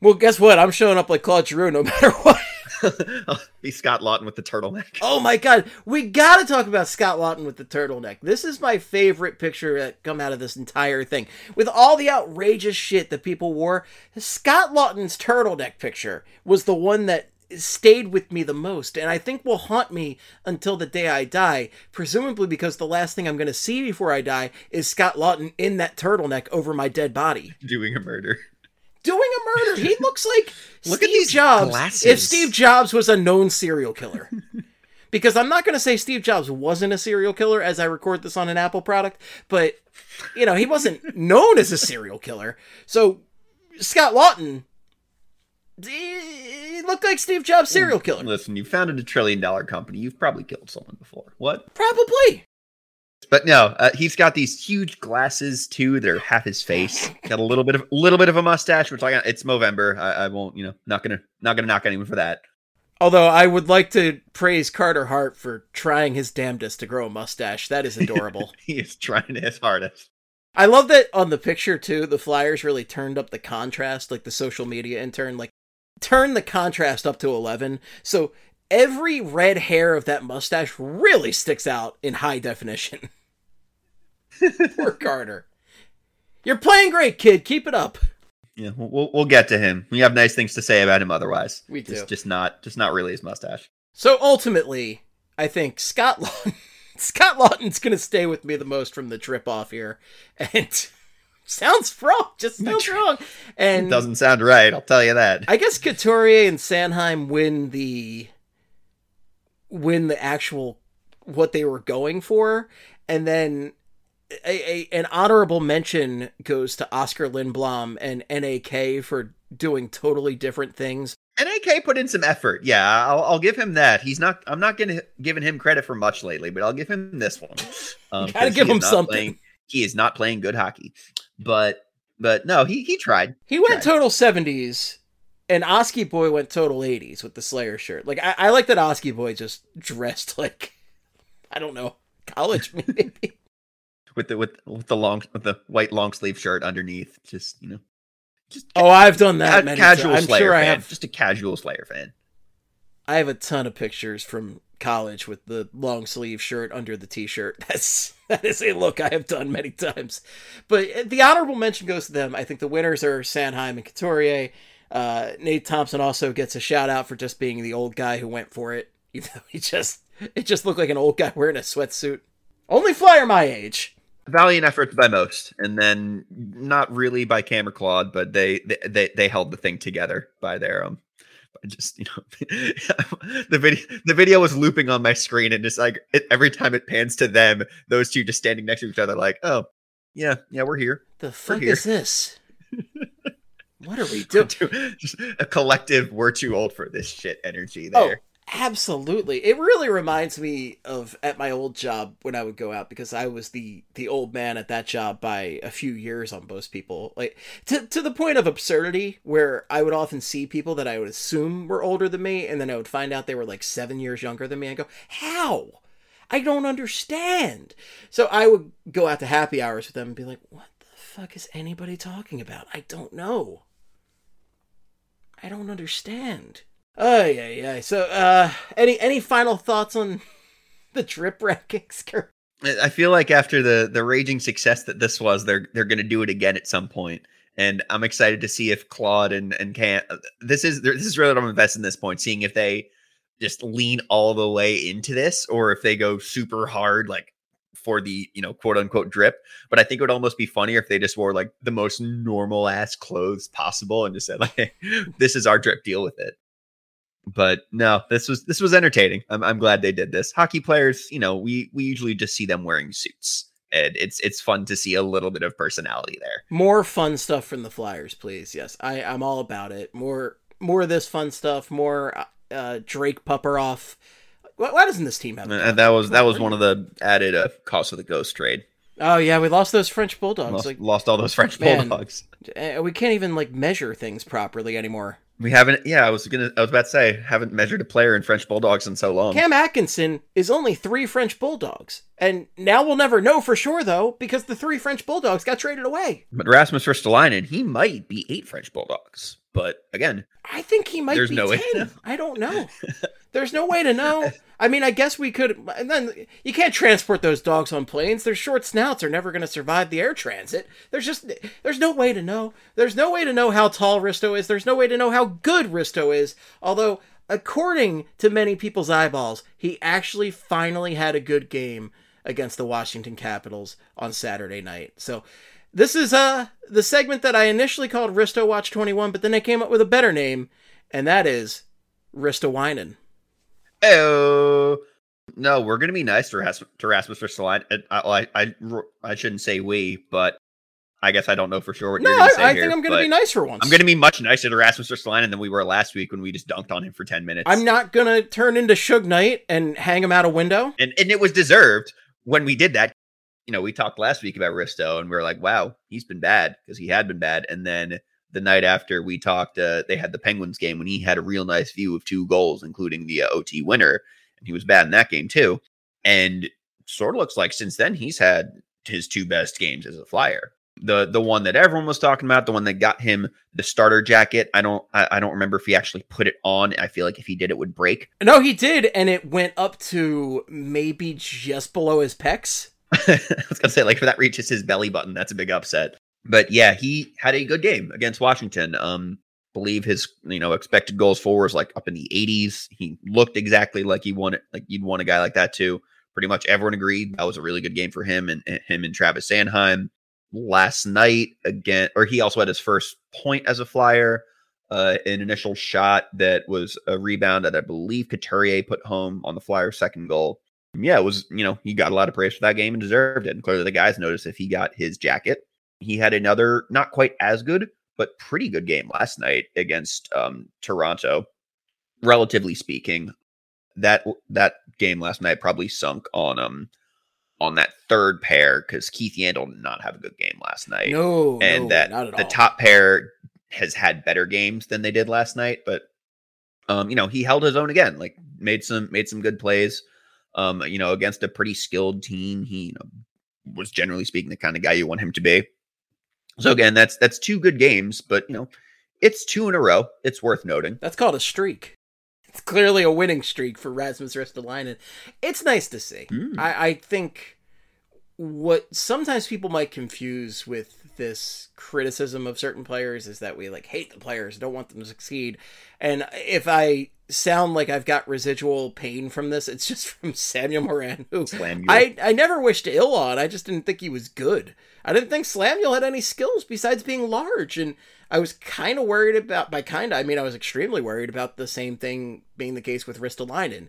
Well, guess what? I'm showing up like Claude Giroux no matter what. Be Scott Lawton with the turtleneck. Oh my god, we gotta talk about Scott Lawton with the turtleneck. This is my favorite picture that come out of this entire thing. With all the outrageous shit that people wore, Scott Lawton's turtleneck picture was the one that stayed with me the most, and I think will haunt me until the day I die, presumably because the last thing I'm gonna see before I die is Scott Lawton in that turtleneck over my dead body. Doing a murder. Doing a murder. He looks like Look at Steve these Jobs. glasses. If Steve Jobs was a known serial killer. because I'm not going to say Steve Jobs wasn't a serial killer as I record this on an Apple product, but you know, he wasn't known as a serial killer. So Scott Lawton he looked like Steve Jobs serial killer. Listen, you founded a trillion dollar company. You've probably killed someone before. What? Probably. But no, uh, he's got these huge glasses too that are half his face. Got a little bit of a little bit of a mustache, which like it's Movember. I, I won't, you know, not gonna not gonna knock anyone for that. Although I would like to praise Carter Hart for trying his damnedest to grow a mustache. That is adorable. he is trying his hardest. I love that on the picture too. The Flyers really turned up the contrast, like the social media intern, like turn the contrast up to eleven. So every red hair of that mustache really sticks out in high definition. Poor Carter. You're playing great, kid. Keep it up. Yeah, we'll- we'll get to him. We have nice things to say about him. Otherwise, We do. Just, just not just not really his mustache. So ultimately, I think Scott Lawton, Scott Lawton's gonna stay with me the most from the trip off here, and sounds wrong. Just sounds wrong. And it Doesn't sound right. I'll tell you that. I guess Couturier and Sanheim win the win the actual what they were going for, and then a, a an honorable mention goes to Oskar Lindblom and NAK for doing totally different things. NAK put in some effort. Yeah, I'll, I'll give him that. He's not. I'm not gonna giving him credit for much lately, but I'll give him this one. Um, Gotta give him something. playing- he is not playing good hockey, but but no, he he tried. He went Right. total seventies, and Oski Boy went total eighties with the Slayer shirt. Like I, I like that Oski Boy just dressed like I don't know college maybe. with the with with the long with the white long sleeve shirt underneath. Just you know, just oh, I've done that. ca- many casual times. I'm Slayer sure I fan. have. Just a casual Slayer fan. I have a ton of pictures from college with the long sleeve shirt under the t-shirt. That's that is a look I have done many times. But uh, the honorable mention goes to them. I think the winners are Sanheim and Couturier. Uh, Nate Thompson also gets a shout out for just being the old guy who went for it. Even though he just it just looked like an old guy wearing a sweatsuit. Only flyer my age. Valiant efforts by most, and then not really by Camera Claude, but they they they, they held the thing together by their um. Just you know, the video the video was looping on my screen, and just like it, every time it pans to them, those two just standing next to each other, like, oh, yeah, yeah, we're here. The fuck here. is this? What are we doing? a collective we're too old for this shit energy oh, there. Oh, absolutely. It really reminds me of at my old job when I would go out because I was the the old man at that job by a few years on most people. Like to to the point of absurdity where I would often see people that I would assume were older than me and then I would find out they were like 7 years younger than me and go, "How?" I don't understand. So I would go out to happy hours with them and be like, "What the fuck is anybody talking about? I don't know." I don't understand. Oh yeah, yeah. So, uh, any any final thoughts on the drip rankings, Kurt? I I feel like after the the raging success that this was, they're they're going to do it again at some point, and I'm excited to see if Claude and and can this is this is really what I'm investing in this point, seeing if they just lean all the way into this or if they go super hard like for the you know quote unquote drip. But I think it would almost be funnier if they just wore like the most normal ass clothes possible and just said like, "This is our drip. Deal with it." but no this was this was entertaining I'm, I'm glad they did this hockey players you know we we usually just see them wearing suits and it's it's fun to see a little bit of personality there More fun stuff from the Flyers, please. Yes, I I'm all about it. More more of this fun stuff. More uh, uh, Drake Pupperoff. Why, why doesn't this team have? and that was that was one of the added uh, costs of the ghost trade Oh yeah, we lost those French bulldogs. lost, Like lost all those french Man. bulldogs uh, we can't even like measure things properly anymore. we haven't yeah i was gonna i was about to say haven't measured a player in french bulldogs in so long Cam Atkinson is only three French bulldogs, and now we'll never know for sure though because the three French bulldogs got traded away. but rasmus ristolainen he might be eight french bulldogs but again I think he might There's be no way to 10. I don't know. There's no way to know. I mean, I guess we could. And then you can't transport those dogs on planes. Their short snouts are never going to survive the air transit. There's just there's no way to know. There's no way to know how tall Risto is. There's no way to know how good Risto is. Although, according to many people's eyeballs, he actually finally had a good game against the Washington Capitals on Saturday night. So. This is uh the segment that I initially called Risto Watch 21, but then I came up with a better name, and that is Risto Winen. Oh no, we're gonna be nice to Rasmus, to Rasmus Ristolainen. I, I I I shouldn't say we, but I guess I don't know for sure what No, you're gonna I, say I here, think I'm going to be nice for once. I'm gonna be much nicer to Rasmus Ristolainen than we were last week when we just dunked on him for ten minutes. I'm not going to turn into Suge Knight and hang him out a window. and and it was deserved when we did that. You know, we talked last week about Risto, and we are like, "Wow, he's been bad" because he had been bad. And then the night after we talked, uh, they had the Penguins game when he had a real nice view of two goals, including the uh, OT winner, and he was bad in that game too. And sort of looks like since then he's had his two best games as a Flyer. The the one that everyone was talking about, the one that got him the starter jacket. I don't I, I don't remember if he actually put it on. I feel like if he did, it would break. No, he did, and it went up to maybe just below his pecs. I was gonna say, like, if that reaches his belly button, that's a big upset. But yeah, he had a good game against Washington. Um, believe his you know expected goals for was like up in the 80s. He looked exactly like he wanted, like you'd want a guy like that too. Pretty much everyone agreed that was a really good game for him and, and him and Travis Sanheim. last night again, or he also had his first point as a flyer. Uh, an initial shot that was a rebound that I believe Couturier put home on the Flyers' second goal. Yeah, it was, you know, he got a lot of praise for that game and deserved it. And clearly the guys noticed if he got his jacket. He had another, not quite as good, but pretty good game last night against um, Toronto, relatively speaking. That that game last night probably sunk on um on that third pair because Keith Yandle did not have a good game last night. No, and no, that not at the all. top pair has had better games than they did last night, but um, you know, he held his own again, like made some made some good plays. Um, you know, against a pretty skilled team. He you know, was generally speaking the kind of guy you want him to be. So again, that's that's two good games, but you know, it's two in a row. It's worth noting. That's called a streak. It's clearly a winning streak for Rasmus Ristolainen. It's nice to see. Mm. I, I think what sometimes people might confuse with this criticism of certain players is that we like hate the players, don't want them to succeed. And if I sound like I've got residual pain from this, it's just from Samuel Morin, who you. I, I never wished ill on. I just didn't think he was good. I didn't think Slamuel had any skills besides being large, and I was kind of worried about. By kind of, I mean I was extremely worried about the same thing being the case with Ristolainen.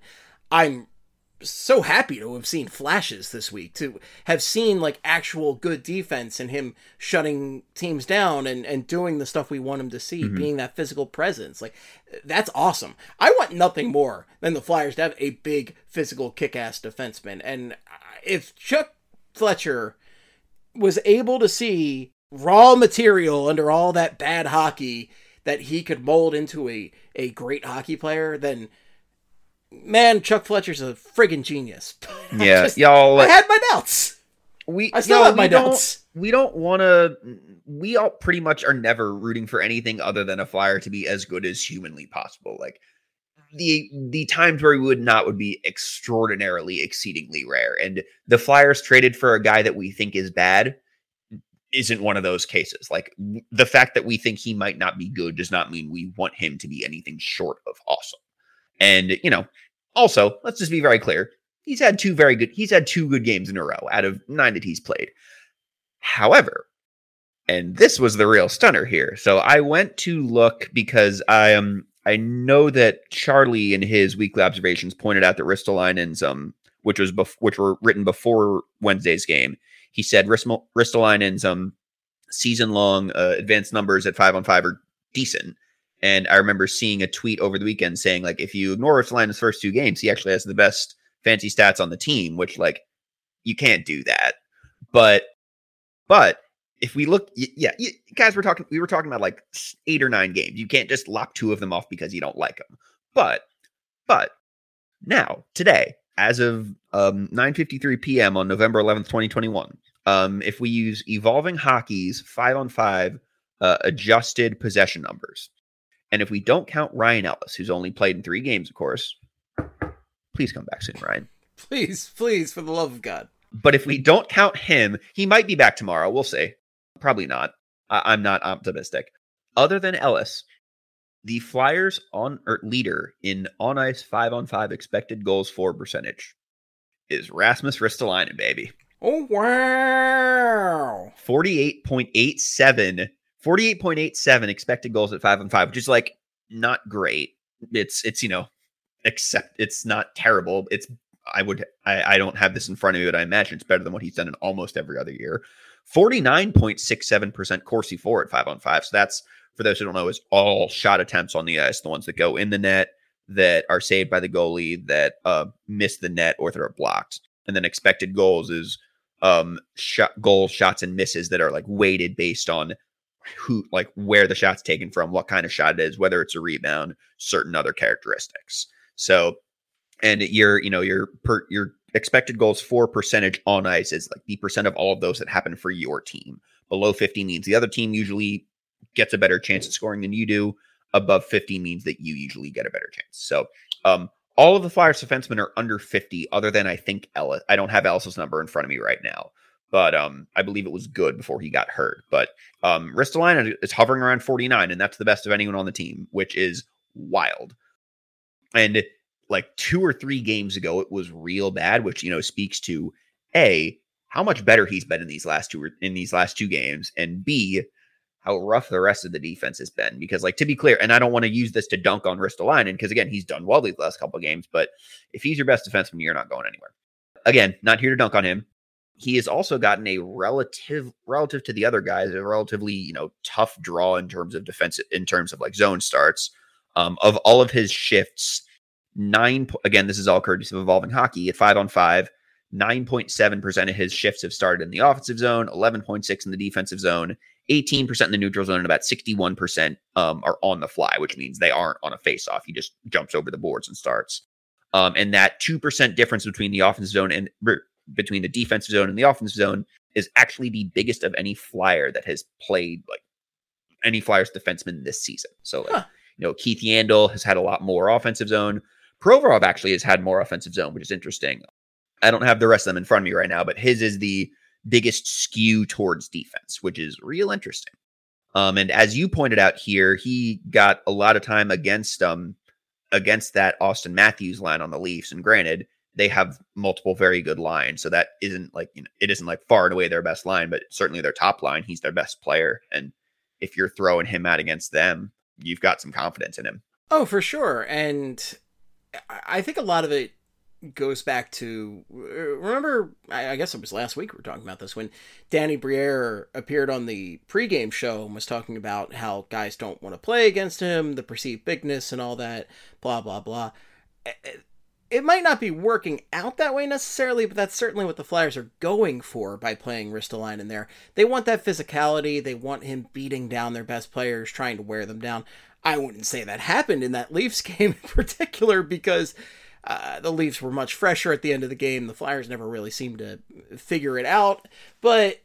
I'm so happy to have seen flashes this week to have seen like actual good defense and him shutting teams down and and doing the stuff we want him to see mm-hmm. being that physical presence. Like that's awesome. I want nothing more than the flyers to have a big physical kick-ass defenseman. And if chuck fletcher was able to see raw material under all that bad hockey that he could mold into a a great hockey player then man, Chuck Fletcher's a friggin' genius. I yeah, just- y'all. I had my doubts. we I still have my doubts. We don't want to. We all pretty much are never rooting for anything other than a flyer to be as good as humanly possible. Like the the times where we would not would be extraordinarily, exceedingly rare. And the Flyers traded for a guy that we think is bad isn't one of those cases. Like the fact that we think he might not be good does not mean we want him to be anything short of awesome. And you know, also let's just be very clear. He's had two very good. He's had two good games in a row out of nine that he's played. However, and this was the real stunner here. So I went to look because I um I know that Charlie in his weekly observations pointed out that Ristolainen's um which was bef- which were written before Wednesday's game. He said Ristol- Ristolainen's um season long uh, advanced numbers at five on five are decent. And I remember seeing a tweet over the weekend saying like if you ignore Ristolainen's first two games, he actually has the best fancy stats on the team, which like you can't do that. But but if we look, yeah, guys, we're talking. We were talking about like eight or nine games. You can't just lock two of them off because you don't like them. But, but now today, as of um 9:53 p.m. on November 11th, 2021, um, if we use Evolving Hockey's five on five uh, adjusted possession numbers, and if we don't count Ryan Ellis, who's only played in three games, of course, please come back soon, Ryan. Please, please, for the love of God. But if we don't count him, he might be back tomorrow. We'll see. Probably not. I- I'm not optimistic. Other than Ellis, the Flyers on or leader in on ice five on five expected goals for percentage is Rasmus Ristolainen, baby. Oh wow! 48.87 48.87 expected goals at 5 on 5 which is like not great. It's it's you know except it's not terrible. It's i would i, I don't have this in front of me but i imagine it's better than what he's done in almost every other year. 49.67% Corsi for at 5 on 5 so that's for those who don't know is all shot attempts on the ice the ones that go in the net that are saved by the goalie that uh miss the net or that are blocked. And then expected goals is um shot goal shots and misses that are like weighted based on who like where the shot's taken from what kind of shot it is whether it's a rebound certain other characteristics. So and your you know your per your expected goals for percentage on ice is like the percent of all of those that happen for your team. Below 50 means the other team usually gets a better chance at scoring than you do. Above 50 means that you usually get a better chance. So um all of the Flyers defensemen are under 50, other than I think Ellis. I don't have Ellis's number in front of me right now, but um, I believe it was good before he got hurt. But um, Ristolainen is hovering around 49, and that's the best of anyone on the team, which is wild. And like two or three games ago, it was real bad, which you know speaks to a how much better he's been in these last two in these last two games, and B, how rough the rest of the defense has been. Because, like, to be clear, and I don't want to use this to dunk on Ristolainen, because again, he's done well these last couple of games. But if he's your best defenseman, you're not going anywhere. Again, not here to dunk on him. He has also gotten a relative relative to the other guys, a relatively you know tough draw in terms of defense, in terms of like zone starts. Um, of all of his shifts, nine again, this is all courtesy of evolving hockey at five on five. 9.7% of his shifts have started in the offensive zone, 11.6 in the defensive zone, 18% in the neutral zone, and about 61% um, are on the fly, which means they aren't on a face-off. He just jumps over the boards and starts. Um, and that 2% difference between the offensive zone and between the defensive zone and the offensive zone is actually the biggest of any flyer that has played like any Flyers defenseman this season. So, like, huh. you know, Keith Yandle has had a lot more offensive zone. Provorov actually has had more offensive zone, which is interesting. I don't have the rest of them in front of me right now, but his is the biggest skew towards defense, which is real interesting. Um, and as you pointed out here, he got a lot of time against um against that Auston Matthews line on the Leafs. And granted, they have multiple very good lines, so that isn't like you know it isn't like far and away their best line, but certainly their top line. He's their best player, and if you're throwing him out against them, you've got some confidence in him. Oh, for sure, and I think a lot of it goes back to uh, remember I guess it was last week we were talking about this when Danny Briere appeared on the pregame show and was talking about how guys don't want to play against him, the perceived bigness and all that, blah blah blah. It might not be working out that way necessarily, but that's certainly what the Flyers are going for by playing Ristolainen in there. They want that physicality, they want him beating down their best players, trying to wear them down. I wouldn't say that happened in that Leafs game in particular because uh, the Leafs were much fresher at the end of the game. The Flyers never really seemed to figure it out, but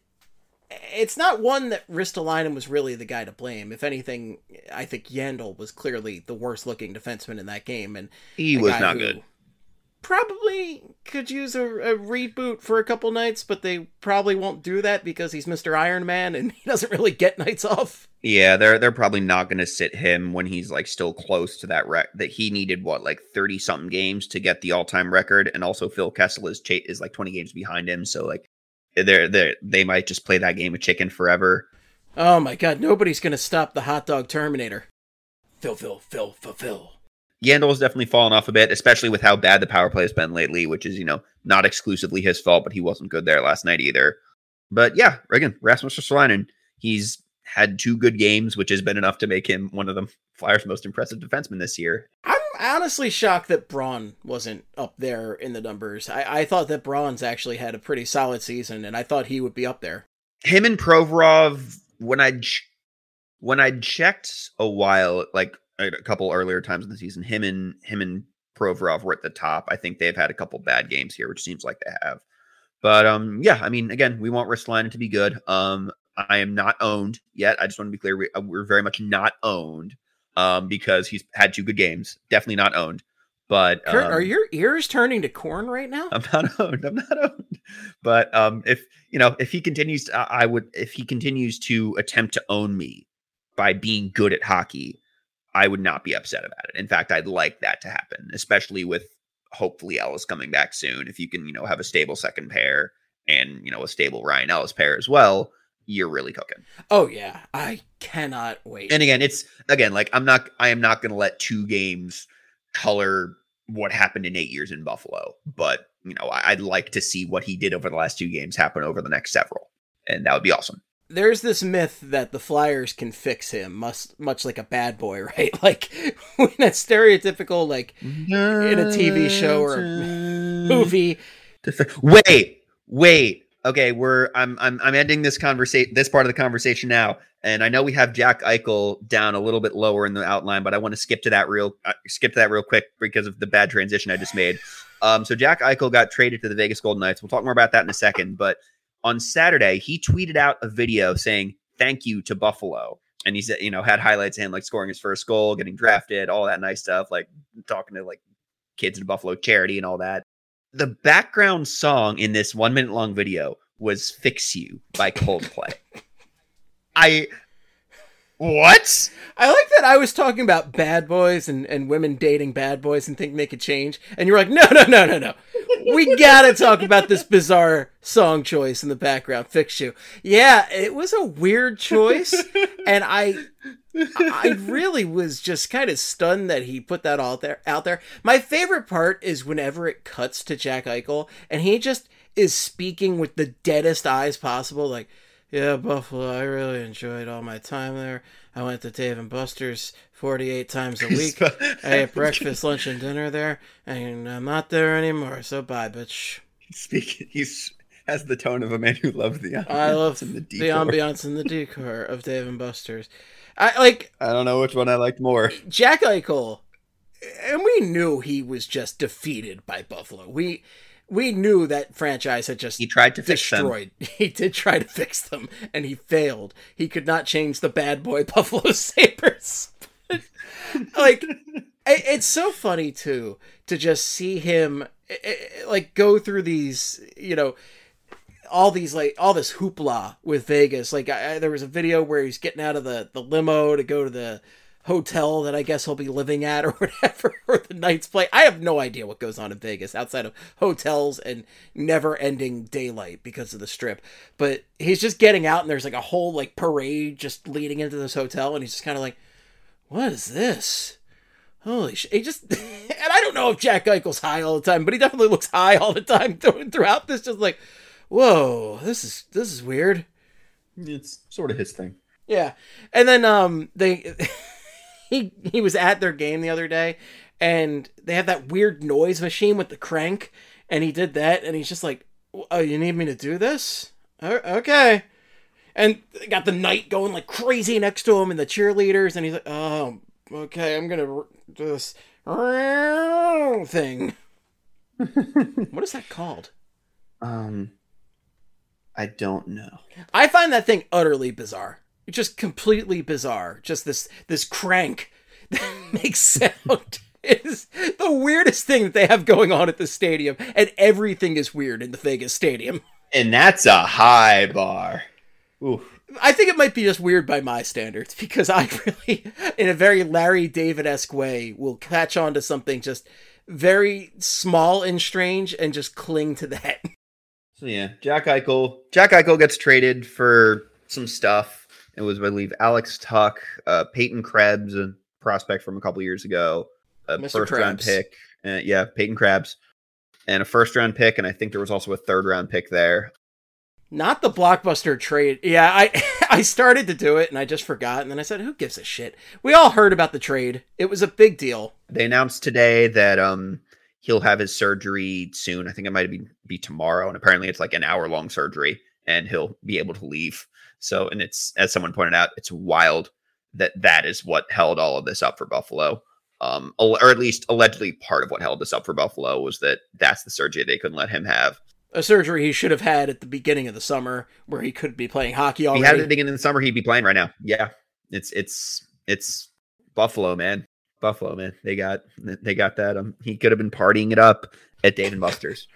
it's not one that Ristolainen was really the guy to blame. If anything, I think Yandle was clearly the worst looking defenseman in that game, and he was not good. Probably could use a, a, reboot for a couple nights, but they probably won't do that because he's Mr. Iron Man and he doesn't really get nights off. Yeah, they're they're probably not going to sit him when he's like still close to that rec that he needed what like 30 something games to get the all-time record and also Phil Kessel is cha- is like 20 games behind him, so like they're they they might just play that game of chicken forever. Oh my god, nobody's going to stop the hot dog terminator. Phil Phil Phil Phil Phil. Yandle has definitely fallen off a bit, especially with how bad the power play has been lately, which is, you know, not exclusively his fault, but he wasn't good there last night either. But yeah, again, Rasmus Ristolainen, he's had two good games, which has been enough to make him one of the Flyers' most impressive defensemen this year. I'm honestly shocked that Braun wasn't up there in the numbers. I, I thought that Braun's actually had a pretty solid season, and I thought he would be up there. Him and Provorov, when I when I checked a while, like a couple earlier times in the season, him and him and Provorov were at the top. I think they've had a couple bad games here, which seems like they have. But um, yeah, I mean, again, we want Ristolainen to be good. Um, I am not owned yet. I just want to be clear. We, uh, we're very much not owned um, because he's had two good games. Definitely not owned. But Kurt, um, are your ears turning to corn right now? I'm not owned. I'm not owned. But um, if you know, if he continues, to, I would. If he continues to attempt to own me by being good at hockey, I would not be upset about it. In fact, I'd like that to happen, especially with hopefully Ellis coming back soon. If you can, you know, have a stable second pair and you know a stable Ryan Ellis pair as well, you're really cooking. Oh yeah, I cannot wait. And again, it's again like I'm not I am not going to let two games color what happened in 8 years in Buffalo, but you know, I'd like to see what he did over the last two games happen over the next several. And that would be awesome. There's this myth that the Flyers can fix him, much much like a bad boy, right? Like when that stereotypical like in a TV show or movie. Wait, wait okay, we're I'm I'm I'm ending this conversation this part of the conversation now, and I know we have Jack Eichel down a little bit lower in the outline, but I want to skip to that real uh, skip to that real quick because of the bad transition I just made. Um, so Jack Eichel got traded to the Vegas Golden Knights. We'll talk more about that in a second, but on Saturday he tweeted out a video saying thank you to Buffalo. And he said, you know, had highlights of him like scoring his first goal, getting drafted, all that nice stuff, like talking to like kids in Buffalo charity and all that the background song in this one minute long video was Fix You by Coldplay. I What? I like that I was talking about bad boys and, and women dating bad boys and think they could change. And you're like, no, no, no, no, no. We gotta talk about this bizarre song choice in the background. Fix you. Yeah, it was a weird choice. And I I really was just kind of stunned that he put that all there out there. My favorite part is whenever it cuts to Jack Eichel and he just is speaking with the deadest eyes possible, like yeah, Buffalo. I really enjoyed all my time there. I went to Dave and Buster's 48 times a week. I ate breakfast, lunch, and dinner there, and I'm not there anymore. So bye, bitch. Speaking, he's has the tone of a man who loves the ambiance I love and the, the, decor. ambiance and the decor of Dave and Buster's. I like I don't know which one I liked more. Jack Eichel, and we knew he was just defeated by Buffalo. We we knew that franchise had just He tried to fix them. destroyed. He did try to fix them, and he failed. He could not change the bad boy Buffalo Sabres. like, it- it's so funny too to just see him like go through these, you know, all these like all this hoopla with Vegas. Like, I, I- there was a video where he's getting out of the the limo to go to the hotel that I guess he'll be living at or whatever, or the night's play. I have no idea what goes on in Vegas outside of hotels and never ending daylight because of the strip. But he's just getting out and there's like a whole like parade just leading into this hotel and he's just kind of like, what is this? Holy shit. He just, and I don't know if Jack Eichel's high all the time, but he definitely looks high all the time throughout this. Just like, whoa, this is, this is weird. It's sort of his thing. Yeah. And then um they he he was at their game the other day and they have that weird noise machine with the crank and he did that and he's just like, "Oh, you need me to do this?" "O- Okay. And got the knight going like crazy next to him and the cheerleaders and he's like, "Oh, okay, I'm going to do this thing." what is that called? Um, I don't know. I find that thing utterly bizarre. It's just completely bizarre. Just this this crank that mm. makes sound. is the weirdest thing that they have going on at the stadium, and everything is weird in the Vegas stadium. And that's a high bar. Oof. I think it might be just weird by my standards because I really, in a very Larry David esque way, will catch on to something just very small and strange and just cling to that. So yeah, Jack Eichel. Jack Eichel gets traded for some stuff. It was, I believe, Alex Tuch, uh, Peyton Krebs, a prospect from a couple years ago, a Mr. first round pick. Uh, yeah, Peyton Krebs, and a first round pick, and I think there was also a third round pick there. Not the blockbuster trade. Yeah, I I started to do it and I just forgot, and then I said, "Who gives a shit?" We all heard about the trade. It was a big deal. They announced today that um he'll have his surgery soon. I think it might be be tomorrow, and apparently it's like an hour long surgery, and he'll be able to leave. So, and it's as someone pointed out, it's wild that that is what held all of this up for Buffalo. Um, or at least allegedly part of what held this up for Buffalo was that that's the surgery they couldn't let him have. A surgery he should have had at the beginning of the summer, where he could be playing hockey If already. he had it at the beginning of the summer, he'd be playing right now. Yeah, it's it's it's Buffalo, man. Buffalo, man. They got they got that. Um, he could have been partying it up at Dave and Buster's.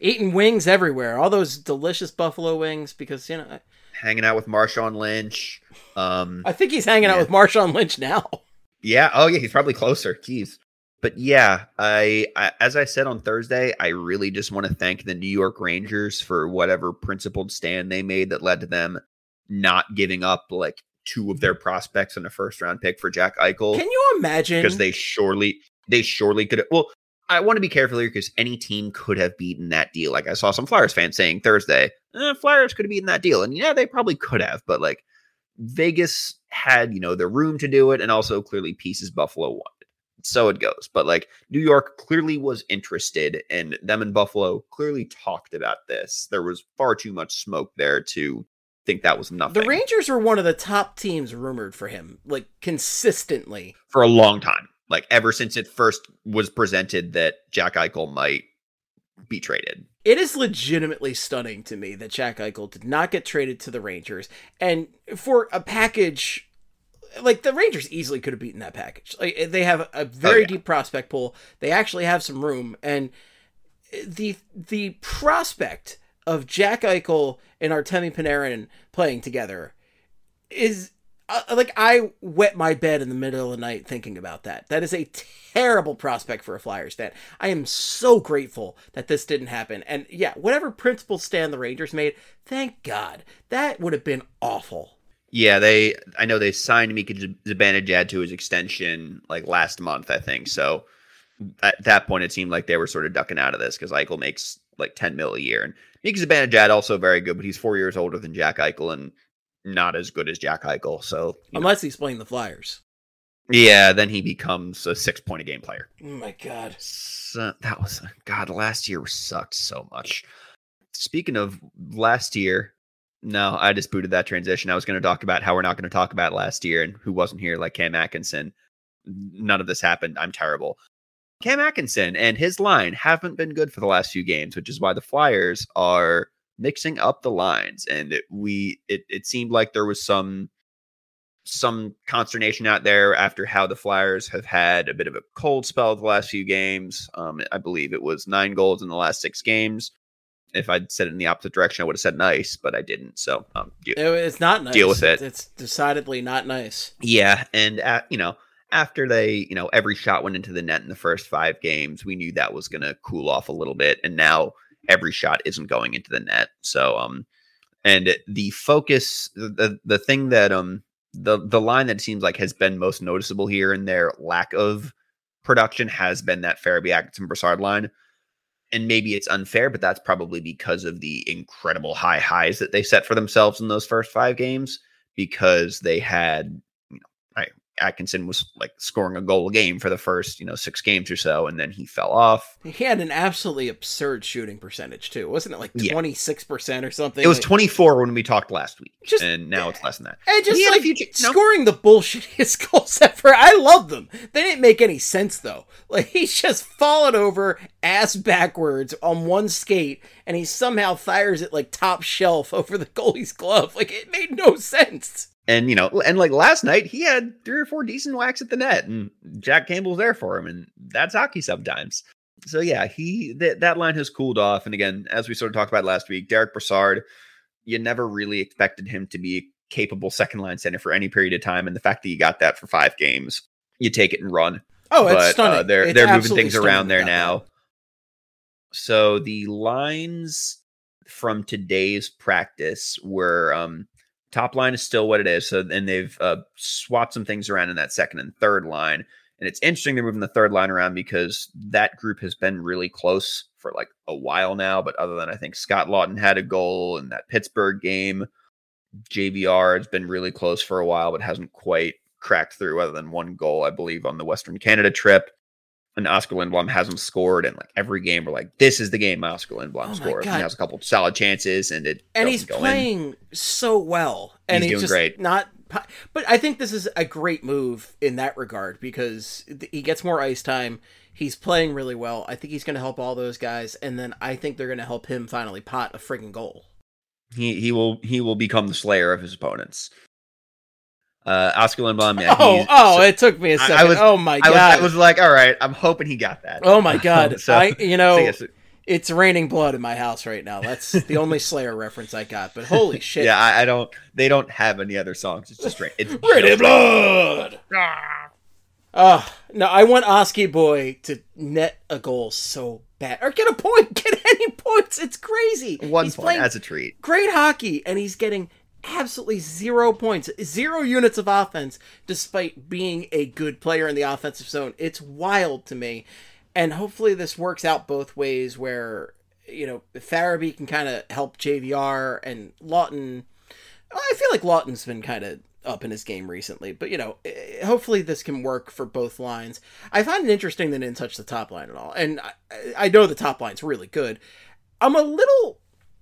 Eating wings everywhere, all those delicious buffalo wings. Because you know, hanging out with Marshawn Lynch. Um, I think he's hanging out with Marshawn Lynch now. yeah. Oh, yeah. He's probably closer. Jeez. But yeah, I, I as I said on Thursday, I really just want to thank the New York Rangers for whatever principled stand they made that led to them not giving up like two of their prospects in a first round pick for Jack Eichel Can you imagine? because they surely they surely could. Well, I want to be careful here because any team could have beaten that deal. Like I saw some Flyers fans saying Thursday, eh, Flyers could have beaten that deal, and yeah, they probably could have, but like Vegas had you know the room to do it, and also clearly pieces Buffalo wanted. So it goes, but like New York clearly was interested, and them and Buffalo clearly talked about this. There was far too much smoke there to think that was nothing the Rangers were one of the top teams rumored for him, like consistently. for a long time. Like ever since it first was presented that Jack Eichel might be traded. It is legitimately stunning to me that Jack Eichel did not get traded to the Rangers, and for a package like the Rangers easily could have beaten that package. Like they have a very oh, yeah. deep prospect pool. They actually have some room, and the the prospect of Jack Eichel and Artemi Panarin playing together is uh, like I wet my bed in the middle of the night thinking about that. That is a terrible prospect for a Flyers fan. I am so grateful that this didn't happen. And yeah, whatever principal stand the Rangers made, thank God. That would have been awful. Yeah, they. I know they signed Mika Zibanejad to his extension like last month, I think. So at that point, it seemed like they were sort of ducking out of this because Eichel makes like ten mil a year, and Mika Zibanejad also very good, but he's four years older than Jack Eichel and not as good as Jack Eichel. So you know, Unless he's playing the Flyers. yeah, then he becomes a six point a game player. Oh my God. So, that was God. Last year sucked so much. Speaking of last year, no, I just booted that transition. I was going to talk about how we're not going to talk about last year and who wasn't here, like Cam Atkinson. None of this happened. I'm terrible. Cam Atkinson and his line haven't been good for the last few games, which is why the Flyers are mixing up the lines. And it, we, it, it seemed like there was some some consternation out there after how the Flyers have had a bit of a cold spell the last few games. Um, I believe it was nine goals in the last six games. If I'd said it in the opposite direction, I would have said nice, but I didn't. So, um, deal- It's not nice. Deal with it. It's decidedly not nice. yeah, and at, you know, after they, you know, every shot went into the net in the first five games, we knew that was going to cool off a little bit, and now every shot isn't going into the net. So, um, and the focus, the the thing that um the the line that seems like has been most noticeable here in their lack of production has been that Farabee Atkinson Brassard line. And maybe it's unfair, but that's probably because of the incredible high highs that they set for themselves in those first five games. Because they had, you know, I, Atkinson was like scoring a goal a game for the first, you know, six games or so, and then he fell off. He had an absolutely absurd shooting percentage too, wasn't it? Like twenty six percent or something. It was Like- 24 when we talked last week, Just- and now it's less than that. And just He had a like ch- no. scoring the bullshittiest goals ever. I love them. They didn't make any sense though. Like he's just fallen over ass backwards on one skate, and he somehow fires it like top shelf over the goalie's glove. Like it made no sense. And you know, and like last night, he had three or four decent whacks at the net, and Jack Campbell's there for him, and that's hockey sometimes. So yeah, he that that line has cooled off. And again, as we sort of talked about last week, Derek Brassard, you never really expected him to be a capable second line center for any period of time, and the fact that he got that for five games, you take it and run. Oh, it's but stunning. uh, they're It's they're moving things around there now. So the lines from today's practice were um top line is still what it is. So and they've uh, swapped some things around in that second and third line. And it's interesting they're moving the third line around because that group has been really close for like a while now. But other than I think Scott Laughton had a goal in that Pittsburgh game, JVR has been really close for a while, but hasn't quite cracked through other than one goal, I believe, on the Western Canada trip. And Oskar Lindblom hasn't scored, and like every game, we're like, "This is the game Oskar Lindblom Oh scores." And he has a couple solid chances, and it and he's go in. playing so well and He's he's, doing just great. not but i think this is a great move in that regard because he gets more ice time he's playing really well i think he's going to help all those guys and then i think they're going to help him finally pot a friggin' goal He he will he will become the slayer of his opponents. Uh, Oskar Lindblom, yeah, oh oh so- it took me a I- I second was- oh my I god was, I was like, all right, I'm hoping he got that. oh my god So- i you know so yes, it's raining blood in my house right now that's the only slayer reference i got but holy shit yeah, I, I don't. They don't have any other songs. It's just rain. It's just blood. Oh no! I want Oski boy to net a goal so bad, or get a point, get any points. It's crazy. One he's point as a treat. great hockey, and he's getting absolutely zero points, zero units of offense, despite being a good player in the offensive zone. It's wild to me, and hopefully this works out both ways. Where you know Farabee can kind of help JVR and Laughton. I feel like Laughton's been kind of up in his game recently, but you know, eh, hopefully this can work for both lines. I find it interesting they didn't touch the top line at all, and I, I know the top line's really good. I'm a little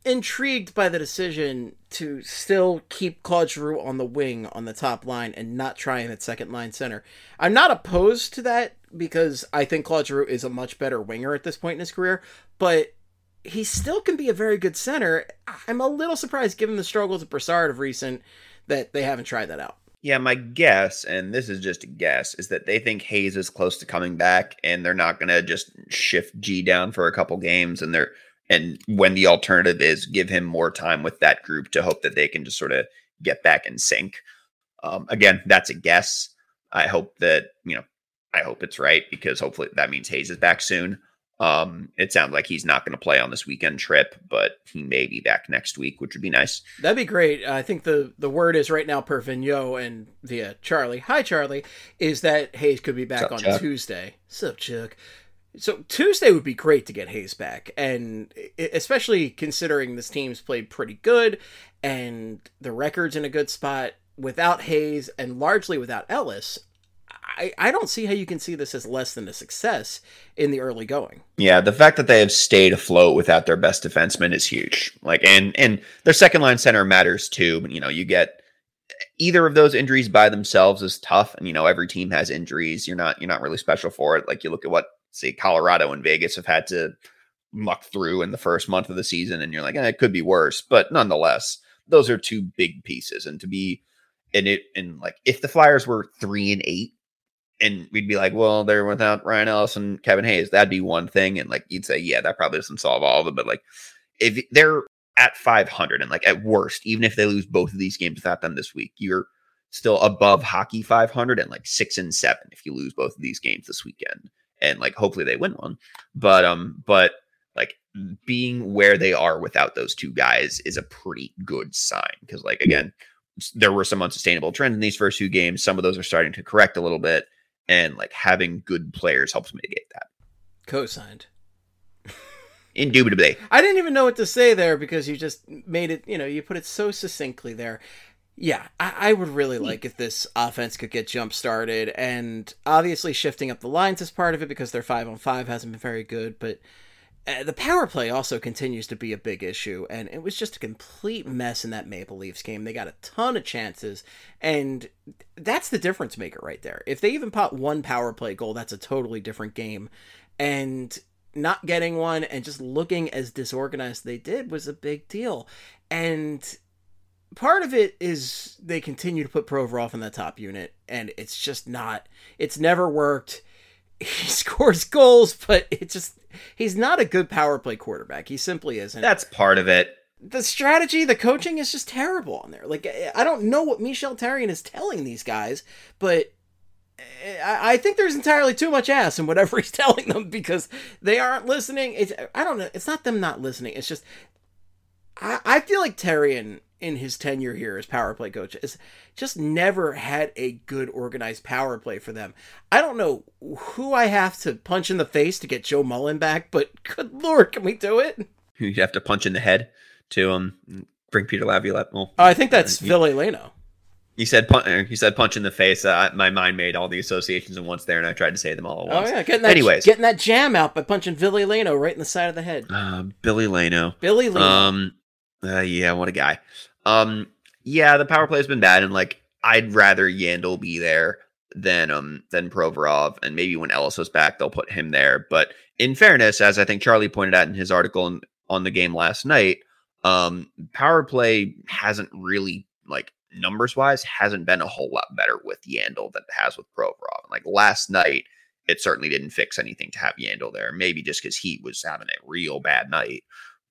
intrigued by the decision to still keep Claude Giroux on the wing on the top line and not try him at second line center. I'm not opposed to that because I think Claude Giroux is a much better winger at this point in his career, but he still can be a very good center. I'm a little surprised given the struggles of Brassard of recent that they haven't tried that out. Yeah, my guess, and this is just a guess, is that they think Hayes is close to coming back, and they're not going to just shift G down for a couple games, and they're and when the alternative is give him more time with that group to hope that they can just sort of get back in sync. Um, again, that's a guess. I hope that you know, I hope it's right because hopefully that means Hayes is back soon. Um, it sounds like he's not going to play on this weekend trip, but he may be back next week, which would be nice. That'd be great. I think the the word is right now per Vigneault and via Charlie. Hi, Charlie. Is that Hayes could be back Sup, on Chuck? Tuesday? Sup, Chuck? So Tuesday would be great to get Hayes back, and especially considering this team's played pretty good, and the record's in a good spot without Hayes and largely without Ellis. I, I don't see how you can see this as less than a success in the early going. Yeah, the fact that they have stayed afloat without their best defenseman is huge. Like, and and their second line center matters too. But you know, you get either of those injuries by themselves is tough, and you know, every team has injuries. You're not you're not really special for it. Like you look at what say Colorado and Vegas have had to muck through in the first month of the season, and you're like, eh, it could be worse. But nonetheless, those are two big pieces, and to be and it and like if the Flyers were three and eight and we'd be like, well, they're without Ryan Ellis and Kevin Hayes. That'd be one thing. And like, you'd say, yeah, that probably doesn't solve all of it. But like, if they're at 500 and like at worst, even if they lose both of these games without them this week, you're still above hockey 500 and like six and seven if you lose both of these games this weekend. And like, hopefully they win one. But, um, but like being where they are without those two guys is a pretty good sign. Cause like, again, there were some unsustainable trends in these first two games. Some of those are starting to correct a little bit and like having good players helps mitigate that. Co-signed. Indubitably. I didn't even know what to say there because you just made it, you know, you put it so succinctly there. Yeah, I, I would really like if this offense could get jump started, and obviously shifting up the lines is part of it because their five on five hasn't been very good. But uh, the power play also continues to be a big issue, and it was just a complete mess in that Maple Leafs game. They got a ton of chances, and that's the difference maker right there. If they even pop one power play goal, that's a totally different game. And not getting one and just looking as disorganized they did was a big deal. And part of it is they continue to put Provorov in the top unit, and it's just not. It's never worked. He scores goals, but it just he's not a good power play quarterback. He simply isn't. That's part of it. the strategy, the coaching is just terrible on there. Like I don't know what Michel Therrien is telling these guys, but I I think there's entirely too much ass in whatever he's telling them because they aren't listening. It's I don't know. It's not them not listening. It's just I, I feel like Therrien in his tenure here as power play coach has just never had a good organized power play for them. I don't know who I have to punch in the face to get Joe Mullen back, but good lord, can we do it? You'd have to punch in the head to um bring Peter Laviolette. Well, Oh, I think that's you, Ville Leino. you said punch. You said punch in the face. Uh, my mind made all the associations at once there, and I tried to say them all at Oh yeah, getting that Anyways, getting that jam out by punching Billy Leno right in the side of the head. uh, Billy Leno. Billy Leno. Um, uh, yeah, what a guy. Um, yeah, the power play has been bad, and like I'd rather Yandle be there than um than Provorov, and maybe when Ellis was back, they'll put him there. But in fairness, as I think Charlie pointed out in his article in, on the game last night, um, power play hasn't really like numbers wise hasn't been a whole lot better with Yandle than it has with Provorov. Like last night, it certainly didn't fix anything to have Yandle there. Maybe just because he was having a real bad night.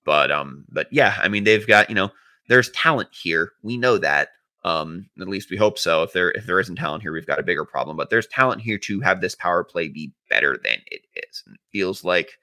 But um, but yeah, I mean they've got you know there's talent here. We know that. Um, at least we hope so. If there if there isn't talent here, we've got a bigger problem. But there's talent here to have this power play be better than it is. And it feels like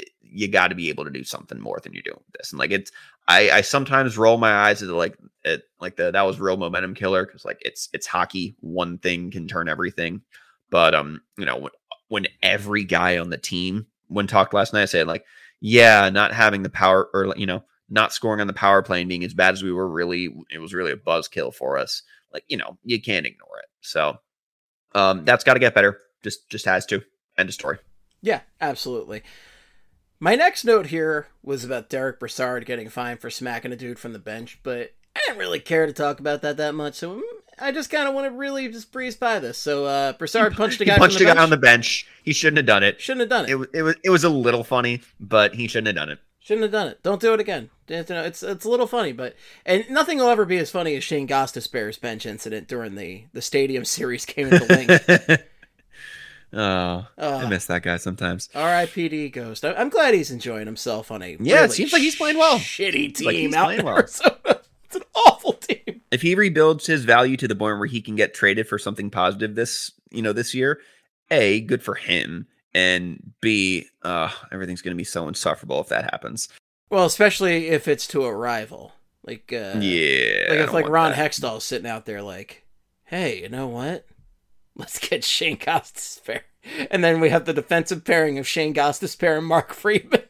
eh, you got to be able to do something more than you're doing with this. And like it's, I I sometimes roll my eyes at like at like the that was real momentum killer because like it's it's hockey. One thing can turn everything. But um, you know when when every guy on the team when talked last night, I said like yeah, not having the power or you know, not scoring on the power play and being as bad as we were really it was really a buzzkill for us. Like, you know, you can't ignore it. So um that's gotta get better. Just just has to. End of story. Yeah, absolutely. My next note here was about Derek Brassard getting fined for smacking a dude from the bench, but I didn't really care to talk about that that much, so mm, I just kind of want to really just breeze by this. So uh, Brassard punched a He guy punched from a guy on the bench. He shouldn't have done it. Shouldn't have done it. It was it was it was a little funny, but he shouldn't have done it. Shouldn't have done it. Don't do it again. It's it's a little funny, but and nothing will ever be as funny as Shane Gostisbehere's bench incident during the the Stadium Series game at the Link. oh, I Uh, miss that guy sometimes. R.I.P.D. Ghost. I- I'm glad he's enjoying himself on a Yeah, it seems like he's playing well. Shitty team like he's out playing in well. It's an awful team. if he rebuilds his value to the point where he can get traded for something positive this, you know, this year, A, good for him. And B, uh, everything's gonna be so insufferable if that happens. Well, especially if it's to a rival. Like uh yeah. like if like Ron that. Hextall's sitting out there like, hey, you know what? Let's get Shane Gostisbehere. And then we have the defensive pairing of Shane Gostisbehere and Mark Friedman.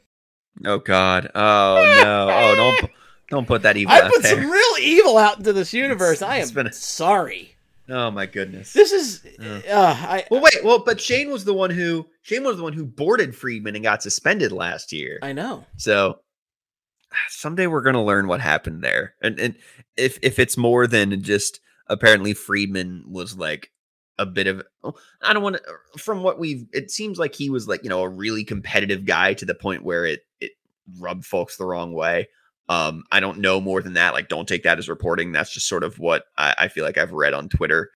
Oh God. Oh no. Oh don't don't put that evil I out put there. some real evil out into this universe. I am been a- sorry. Oh my goodness. This is Yeah. uh I Well, wait. Well, but Shane was the one who Shane was the one who boarded Friedman and got suspended last year. I know. So someday we're gonna learn what happened there, and and if if it's more than just apparently Friedman was like a bit of oh, I don't want to from what we've it seems like he was like you know a really competitive guy to the point where it it rubbed folks the wrong way. Um, I don't know more than that. Like, don't take that as reporting. That's just sort of what I, I feel like I've read on Twitter.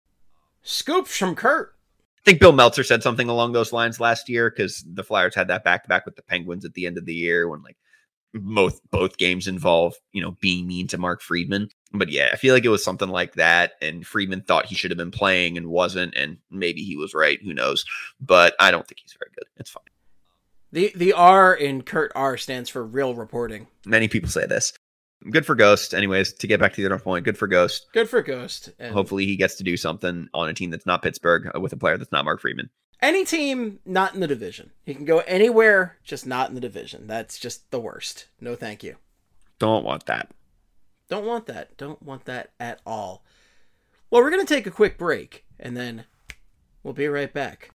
Scoops from Kurt. I think Bill Meltzer said something along those lines last year because the Flyers had that back to back with the Penguins at the end of the year when like both both games involve you know being mean to Mark Friedman. But yeah, I feel like it was something like that, and Friedman thought he should have been playing and wasn't, and maybe he was right. Who knows? But I don't think he's very good. It's fine. The the R in Kurt R stands for real reporting. Many people say this. Good for Ghost. Anyways, to get back to the other point, good for Ghost. Good for Ghost. And Hopefully, he gets to do something on a team that's not Pittsburgh uh, with a player that's not Mark Friedman. any team not in the division. He can go anywhere, just not in the division. That's just the worst. No thank you. Don't want that. Don't want that. Don't want that at all. Well, we're going to take a quick break and then we'll be right back.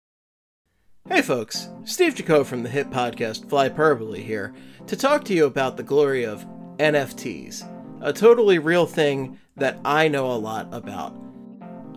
Hey folks, Steve Jaco from the hit podcast Flyperbole here to talk to you about the glory of NFTs, a totally real thing that I know a lot about.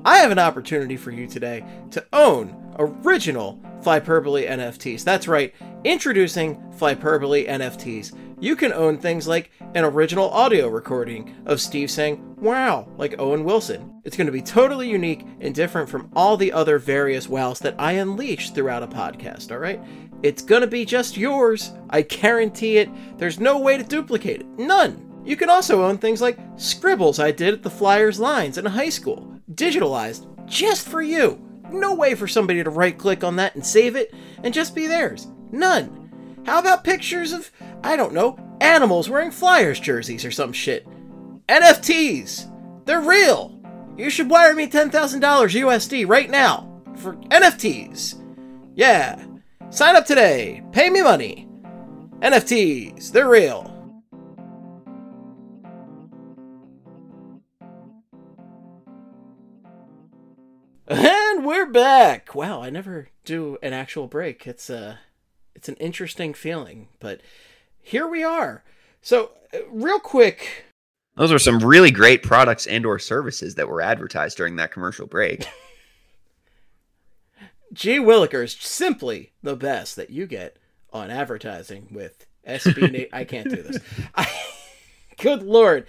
I have an opportunity for you today to own original Flyperbole NFTs. That's right, introducing Flyperbole NFTs. You can own things like an original audio recording of Steve saying, wow, like Owen Wilson. It's going to be totally unique and different from all the other various wows that I unleash throughout a podcast, all right? It's going to be just yours. I guarantee it. There's no way to duplicate it. None. You can also own things like scribbles I did at the Flyers lines in high school, digitalized just for you. No way for somebody to right click on that and save it and just be theirs. None. How about pictures of, I don't know, animals wearing Flyers jerseys or some shit? NFTs! They're real! You should wire me $10,000 USD right now for NFTs. Yeah. Sign up today. Pay me money. NFTs. They're real. And we're back. Wow, I never do an actual break. It's a it's an interesting feeling, but here we are. So, uh, real quick, Those are some really great products and or services that were advertised during that commercial break. G Willikers simply the best that you get on advertising with SB. Na- I can't do this. I, good lord.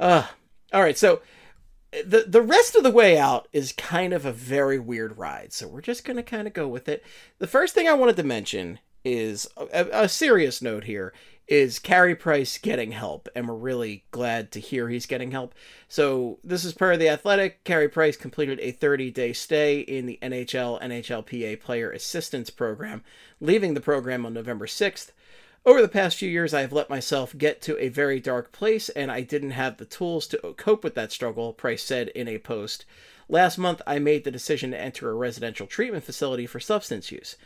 Uh, all right, so the the rest of the way out is kind of a very weird ride. So we're just gonna kind of go with it. The first thing I wanted to mention is a, a serious note here is Carey Price getting help, and we're really glad to hear he's getting help. So this is per the Athletic. Carey Price completed a 30-day stay in the NHL NHLPA Player Assistance Program, leaving the program on November 6th. Over the past few years, I have let myself get to a very dark place, and I didn't have the tools to cope with that struggle, Price said in a post. Last month, I made the decision to enter a residential treatment facility for substance use.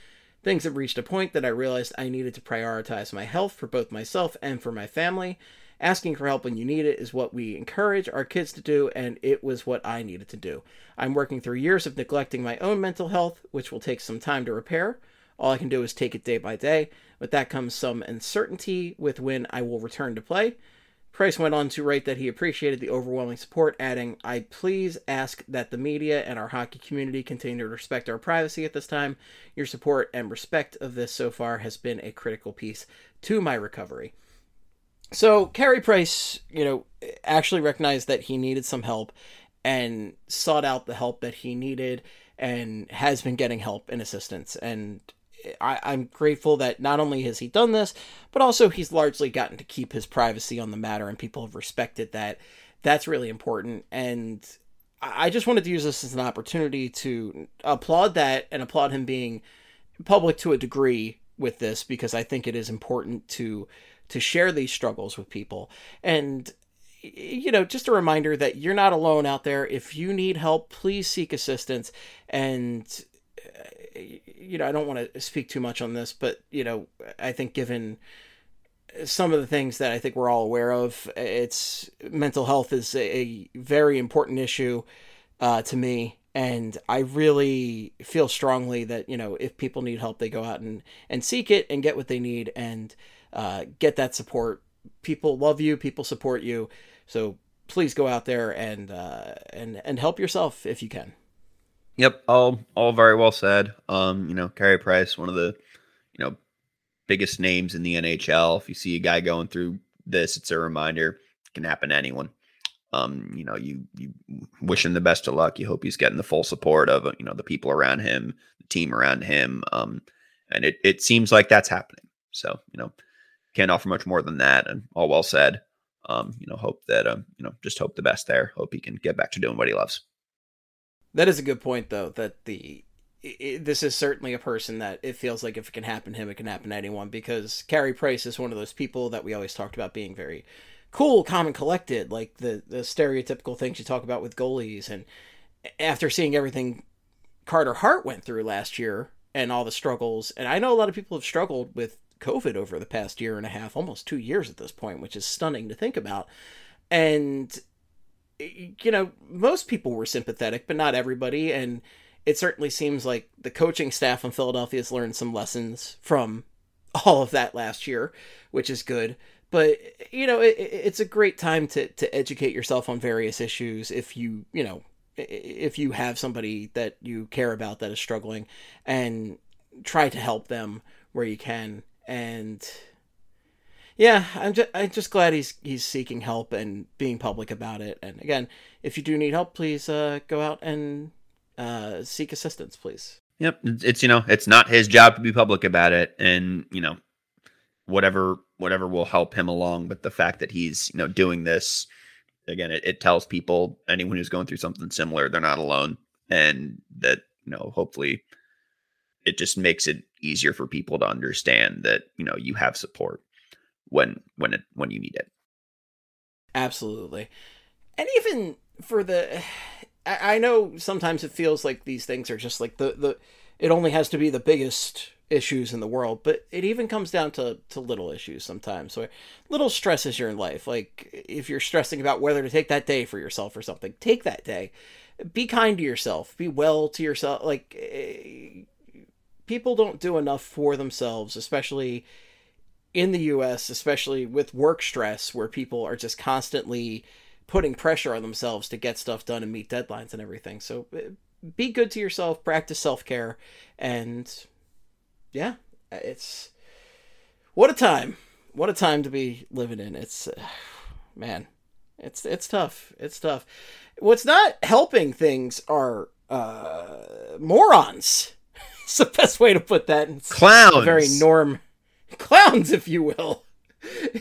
Things have reached a point that I realized I needed to prioritize my health for both myself and for my family. Asking for help when you need it is what we encourage our kids to do, and it was what I needed to do. I'm working through years of neglecting my own mental health, which will take some time to repair. All I can do is take it day by day. With that comes some uncertainty with when I will return to play. Price went on to write that he appreciated the overwhelming support, adding, I please ask that the media and our hockey community continue to respect our privacy at this time. Your support and respect of this so far has been a critical piece to my recovery. So, Carey Price, you know, actually recognized that he needed some help and sought out the help that he needed and has been getting help and assistance. And I, I'm grateful that not only has he done this, but also he's largely gotten to keep his privacy on the matter, and people have respected that That's really important. And I just wanted to use this as an opportunity to applaud that and applaud him being public to a degree with this because I think it is important to to share these struggles with people. And you know, just a reminder that you're not alone out there. If you need help, please seek assistance. And uh, you know, I don't want to speak too much on this, but you know, I think given some of the things that I think we're all aware of, it's mental health is a, very important issue uh, to me, and I really feel strongly that you know if people need help, they go out and and seek it and get what they need and uh, get that support. People love you, people support you, so please go out there and uh, and and help yourself if you can. Yep, all all very well said. Um, you know, Carey Price, one of the you know biggest names in the NHL. If you see a guy going through this, it's a reminder. It can happen to anyone. Um, you know, you you wish him the best of luck. You hope he's getting the full support of you know the people around him, the team around him. Um, and it it seems like that's happening. So you know, can't offer much more than that. And all well said. Um, you know, hope that um, you know, just hope the best there. Hope he can get back to doing what he loves. That is a good point, though. That the i i this is certainly a person that it feels like if it can happen to him, it can happen to anyone. Because Carey Price is one of those people that we always talked about being very cool, calm, and collected, like the the stereotypical things you talk about with goalies. And after seeing everything Carter Hart went through last year and all the struggles, and I know a lot of people have struggled with COVID over the past year and a half, almost two years at this point, which is stunning to think about. And you know, most people were sympathetic, but not everybody. And it certainly seems like the coaching staff in Philadelphia has learned some lessons from all of that last year, which is good. But you know, it, it's a great time to to educate yourself on various issues if you you know if you have somebody that you care about that is struggling, and try to help them where you can. And yeah, I'm just I'm just glad he's he's seeking help and being public about it. And again, if you do need help, please uh, go out and uh, seek assistance, please. Yep, it's, you know it's not his job to be public about it, and you know whatever whatever will help him along. But the fact that he's you know doing this again, it, it tells people anyone who's going through something similar they're not alone, and that you know hopefully it just makes it easier for people to understand that you know you have support when when it when you need it. Absolutely. And even for the I I know sometimes it feels like these things are just like the the it only has to be the biggest issues in the world, but it even comes down to to little issues sometimes. So little stresses you're in life. Like if you're stressing about whether to take that day for yourself or something, take that day. Be kind to yourself. Be well to yourself. Like eh, people don't do enough for themselves, especially in the US, especially with work stress, where people are just constantly putting pressure on themselves to get stuff done and meet deadlines and everything. So uh, be good to yourself, practice self care, and yeah, it's what a time. What a time to be living in. It's uh, man, it's it's tough. It's tough. What's not helping things are uh, morons. it's the best way to put that. It's Clowns, very norm clowns, if you will.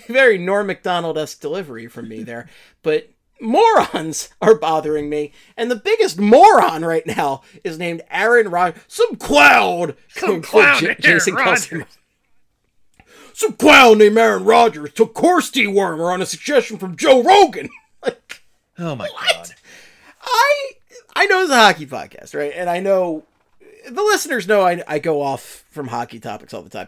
very Norm Macdonald esque delivery from me there, but morons are bothering me, and the biggest moron right now is named Aaron Rodgers. Some clown, some oh, clown named Aaron Rodgers. Some clown named Aaron Rodgers took horse dewormer on a suggestion from Joe Rogan. like, Oh my What? god! I I know it's a hockey podcast, right? And I know the listeners know I, I go off from hockey topics all the time.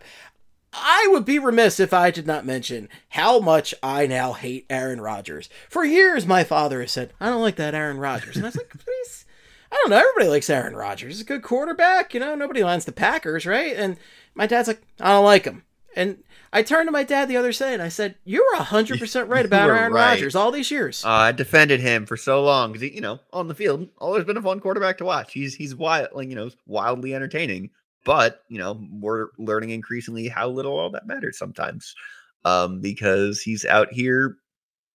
I would be remiss if I did not mention how much I now hate Aaron Rodgers. For years, my father has said, I don't like that Aaron Rodgers. And I was like, please. I don't know. Everybody likes Aaron Rodgers. He's a good quarterback. You know, nobody likes the Packers, right? And my dad's like, I don't like him. And I turned to my dad the other day and I said, You were 100% right about Aaron right. Rodgers all these years. Uh, I defended him for so long because you know on the field always been a fun quarterback to watch. He's he's wild, like you know, wildly entertaining. But you know, we're learning increasingly how little all that matters sometimes, um, because he's out here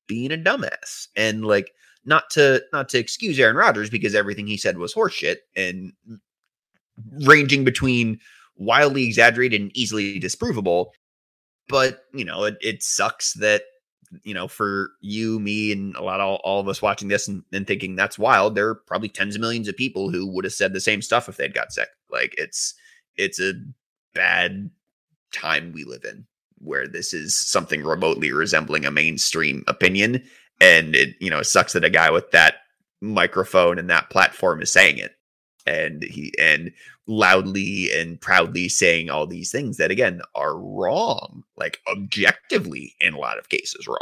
being a dumbass and like not to not to excuse Aaron Rodgers because everything he said was horseshit and ranging between wildly exaggerated and easily disprovable. But you know, it, it sucks that you know, for you, me, and a lot of all, all of us watching this and, and thinking that's wild, there are probably tens of millions of people who would have said the same stuff if they'd got sick. Like it's it's a bad time we live in where this is something remotely resembling a mainstream opinion. And it, you know, it sucks that a guy with that microphone and that platform is saying it. And he and loudly and proudly saying all these things that again are wrong, like objectively in a lot of cases wrong.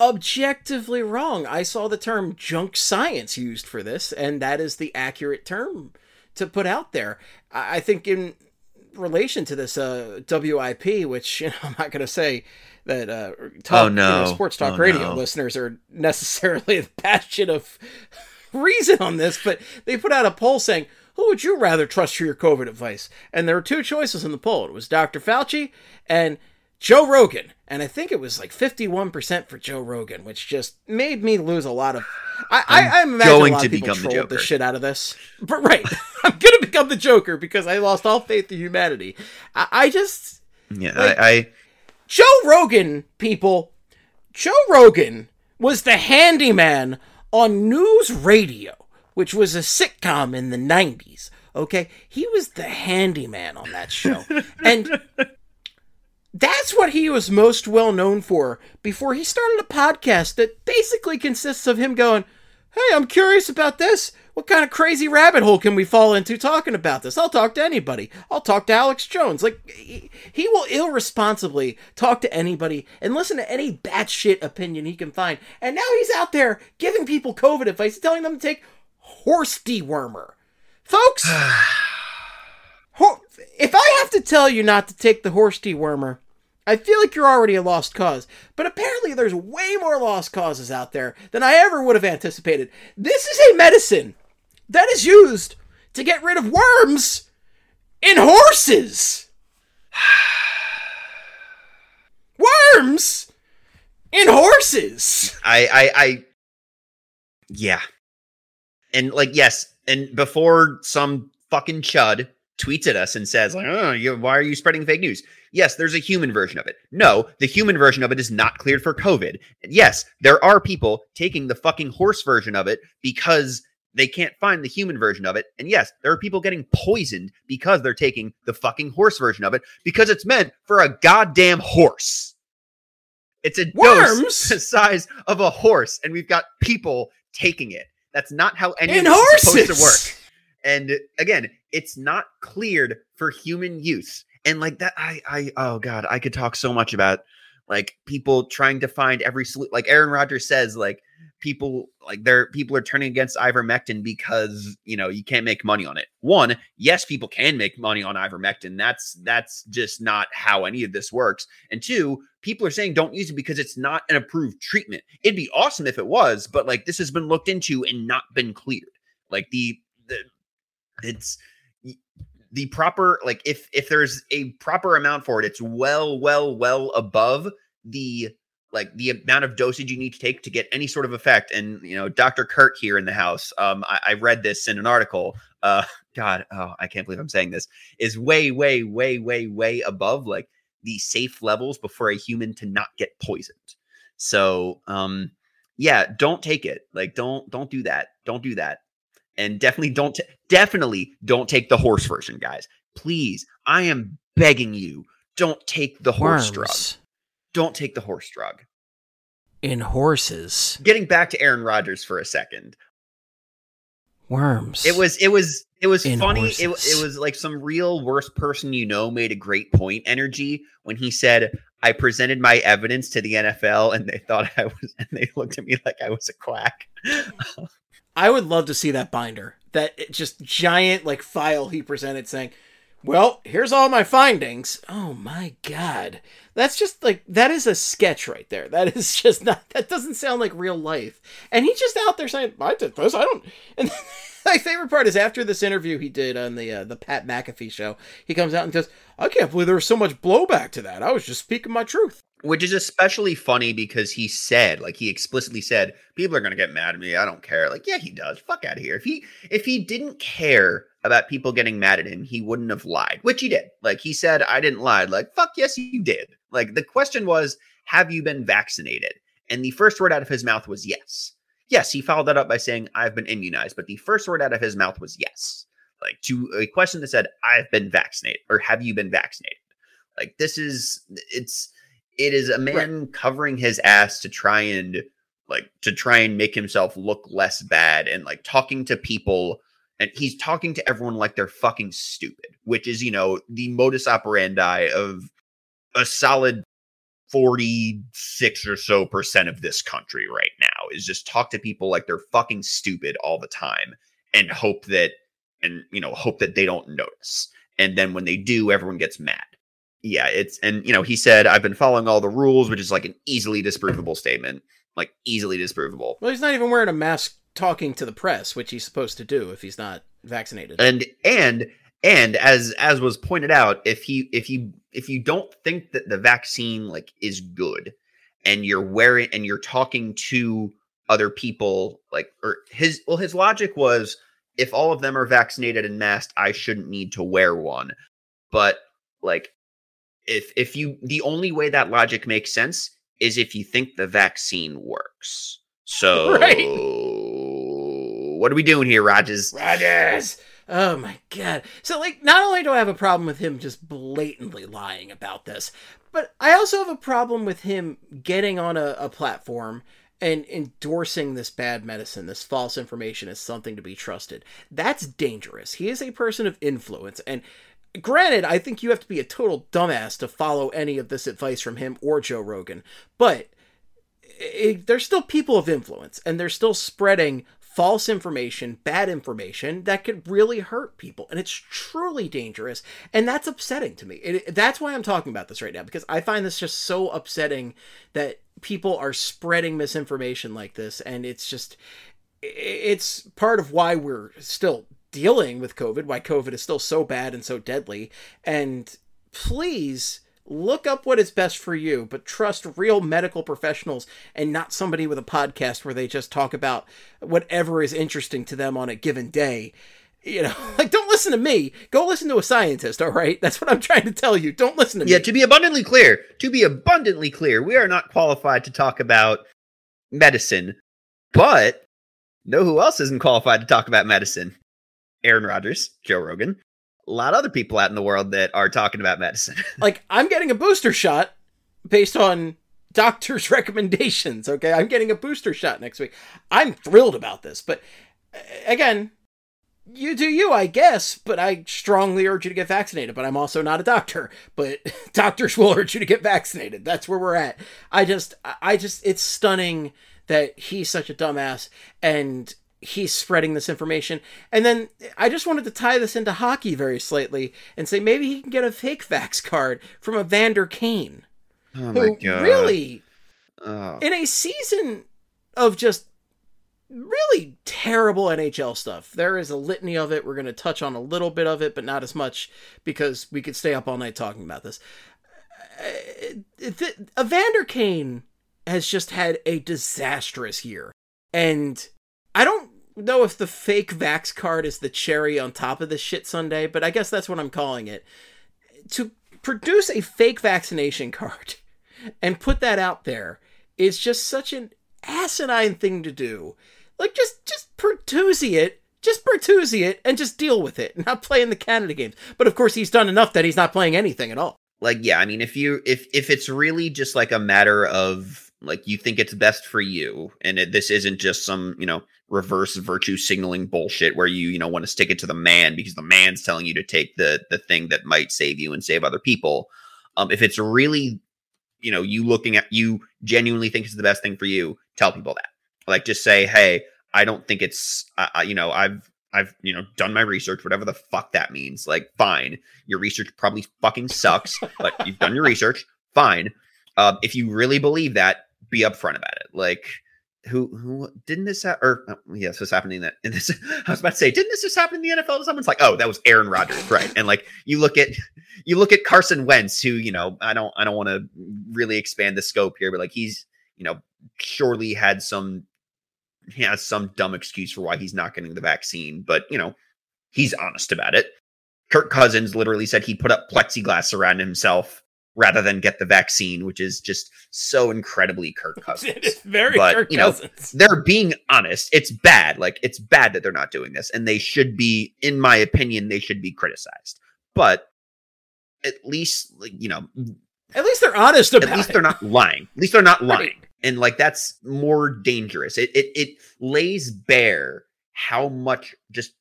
Objectively wrong. I saw the term junk science used for this, and that is the accurate term to put out there. I think in relation to this uh, WIP, which you know, I'm not going to say that uh, talk, you know, sports talk Oh, radio no. listeners are necessarily the bastion of reason on this, but they put out a poll saying, "Who would you rather trust for your COVID advice?" And there were two choices in the poll. It was Dr. Fauci and Joe Rogan, and I think it was like 51% for Joe Rogan, which just made me lose a lot of. I, I, I imagine going a lot to of people become the trolled the Joker. shit out of this, but right, I'm gonna become the Joker because I lost all faith in humanity. I, I just Yeah, Like- I, I Joe Rogan, people. Joe Rogan was the handyman on News Radio, which was a sitcom in the 90s. Okay? He was the handyman on that show. and that's what he was most well known for before he started a podcast that basically consists of him going, Hey, I'm curious about this. What kind of crazy rabbit hole can we fall into talking about this? I'll talk to anybody. I'll talk to Alex Jones. Like, he, he will irresponsibly talk to anybody and listen to any batshit opinion he can find. And now he's out there giving people COVID advice, telling them to take horse dewormer. Folks, if I have to tell you not to take the horse dewormer, I feel like you're already a lost cause. But apparently, there's way more lost causes out there than I ever would have anticipated. This is a medicine that is used to get rid of worms in horses. worms in horses. I, I, I, yeah. And like, yes. And before some fucking chud tweets at us and says, like, oh, you, why are you spreading fake news? Yes, there's a human version of it. No, the human version of it is not cleared for COVID. Yes, there are people taking the fucking horse version of it because they can't find the human version of it. And yes, there are people getting poisoned because they're taking the fucking horse version of it because it's meant for a goddamn horse. It's a dose the size of a horse, and we've got people taking it. That's not how any of this is supposed to work. And again, it's not cleared for human use. And like that, I, I, oh god, I could talk so much about like people trying to find every solution. Like Aaron Rodgers says, like people, like they're people are turning against ivermectin because you know you can't make money on it. One, yes, people can make money on ivermectin. That's that's just not how any of this works. And two, people are saying don't use it because it's not an approved treatment. It'd be awesome if it was, but like this has been looked into and not been cleared. Like the it's the proper like if if there's a proper amount for it it's well well well above the like the amount of dosage you need to take to get any sort of effect. And you know dr kurt here in the house um i, I read this in an article uh god oh i can't believe i'm saying this is way way way way way above like the safe levels before a human to not get poisoned. So um yeah don't take it. Like don't don't do that. Don't do that and definitely don't t- definitely don't take the horse version guys. Please i am begging you don't take the horse drug. Don't take the horse drug. In horses. getting back to aaron rodgers for a second. Worms. it was it was it was In funny it, it was like some real worst person you know made a great point energy when he said i presented my evidence to the nfl and they thought i was and they looked at me like i was a quack I would love to see that binder. That just giant like file he presented saying, "Well, here's all my findings." Oh my god. That's just like that is a sketch right there. That is just not that doesn't sound like real life. And he's just out there saying, "I did this. I don't." And my favorite part is after this interview he did on the uh, the Pat McAfee show, he comes out and goes, "I can't believe there was so much blowback to that. I was just speaking my truth." Which is especially funny because he said like he explicitly said people are going to get mad at me i don't care like yeah he does fuck out of here if he if he didn't care about people getting mad at him he wouldn't have lied which he did like he said i didn't lie like fuck yes you did like the question was Have you been vaccinated? And the first word out of his mouth was yes. Yes, he followed that up by saying, I've been immunized. But the first word out of his mouth was yes. Like to a question that said, I've been vaccinated or have you been vaccinated? Like this is, it's, it is a man right. covering his ass to try and like to try and make himself look less bad and like talking to people and he's talking to everyone like they're fucking stupid, which is, you know, the modus operandi of a solid 46 or so percent of this country right now is just talk to people like they're fucking stupid all the time and hope that and you know hope that they don't notice and then when they do everyone gets mad yeah it's and you know he said i've been following all the rules which is like an easily disprovable statement like easily disprovable. Well he's not even wearing a mask talking to the press which he's supposed to do if he's not vaccinated. And and and as as was pointed out if he if you if you don't think that the vaccine like is good and you're wearing and you're talking to other people like or his well his logic was if all of them are vaccinated and masked i shouldn't need to wear one. But like if if you the only way that logic makes sense is if you think the vaccine works so right. what are we doing here rodgers rodgers Oh my god. So like not only do I have a problem with him just blatantly lying about this, but I also have a problem with him getting on a, a platform and endorsing this bad medicine, this false information as something to be trusted. That's dangerous. He is a person of influence and granted, I think you have to be a total dumbass to follow any of this advice from him or Joe Rogan, but it, they're still people of influence and they're still spreading false information, bad information that could really hurt people. And it's truly dangerous. And that's upsetting to me. It, that's why I'm talking about this right now, because I find this just so upsetting that people are spreading misinformation like this. And it's just, it's part of why we're still dealing with COVID, why COVID is still so bad and so deadly. And please look up what is best for you, but trust real medical professionals and not somebody with a podcast where they just talk about whatever is interesting to them on a given day. You know, like don't listen to me. Go listen to a scientist, all right? That's what I'm trying to tell you. Don't listen to yeah, me. Yeah, to be abundantly clear, to be abundantly clear, we are not qualified to talk about medicine, but know who else isn't qualified to talk about medicine? Aaron Rodgers, Joe Rogan, a lot of other people out in the world that are talking about medicine. like I'm getting a booster shot based on doctors' recommendations. Okay, I'm getting a booster shot next week. I'm thrilled about this, but again, you do you, I guess. But I strongly urge you to get vaccinated. But I'm also not a doctor. But doctors will urge you to get vaccinated. That's where we're at. I just, I just, it's stunning that he's such a dumbass and he's spreading this information. And then I just wanted to tie this into hockey very slightly and say maybe he can get a fake vax card from Evander Kane. Oh who really oh. in a season of just really terrible NHL stuff. There is a litany of it. We're going to touch on a little bit of it, but not as much because we could stay up all night talking about this. Uh, Evander Kane has just had a disastrous year. And I don't know if the fake Vax card is the cherry on top of the shit Sunday, but I guess that's what I'm calling it. To produce a fake vaccination card and put that out there is just such an asinine thing to do. Like just just produce it, just produce it and just deal with it. Not playing the Canada games. But of course he's done enough that he's not playing anything at all. Like yeah, I mean if you if if it's really just like a matter of like you think it's best for you and it, this isn't just some you know reverse virtue signaling bullshit where you you know want to stick it to the man because the man's telling you to take the the thing that might save you and save other people um if it's really you know you looking at you genuinely think it's the best thing for you tell people that like just say hey i don't think it's uh, you know i've I've, you know, done my research, whatever the fuck that means. Like, fine. Your research probably fucking sucks, but you've done your research. Fine. Um, if you really believe that, be upfront about it. Like who who didn't this ha- or oh, yes, this happening that in this I was about to say, didn't this just happen in the NFL? Someone's like, oh, that was Aaron Rodgers, right? And like you look at you look at Carson Wentz, who, you know, I don't I don't want to really expand the scope here, but like he's, you know, surely had some he has some dumb excuse for why he's not getting the vaccine, but you know, he's honest about it. Kirk Cousins literally said he put up plexiglass around himself rather than get the vaccine, which is just so incredibly Kirk Cousins. It is very But, Kirk you know, Cousins. they're being honest. It's bad. Like it's bad that they're not doing this, and they should be, in my opinion, they should be criticized. But at least, like, you know, At least they're honest about at least it. they're not lying. At least they're not lying, Right. and like that's more dangerous. It it it lays bare how much just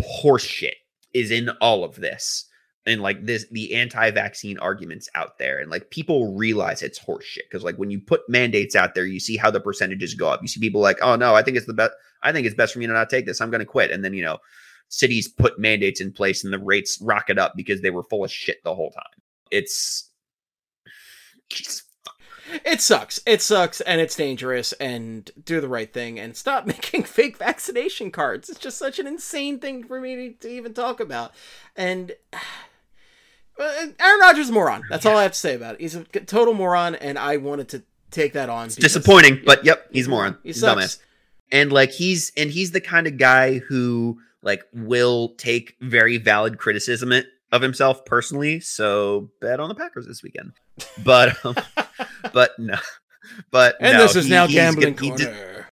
horseshit is in all of this. And like this, the anti-vaccine arguments out there, and like people realize it's horseshit because like when you put mandates out there, you see how the percentages go up. You see people like, oh no, I think it's the best. I think it's best for me to not take this. I'm going to quit. And then you know, cities put mandates in place, and the rates rocket up because they were full of shit the whole time. It's It sucks. It sucks and it's dangerous and do the right thing and stop making fake vaccination cards. It's just such an insane thing for me to, even talk about. And Aaron Rodgers is a moron. That's all I have to say about it. He's a total moron and I wanted to take that on. It's disappointing, but yep, he's a moron. He He's sucks. dumbass. And like he's and he's the kind of guy who like will take very valid criticism of himself personally. So bet on the Packers this weekend. But um, but no. But And no, this is he- now gambling good- he, de- corner.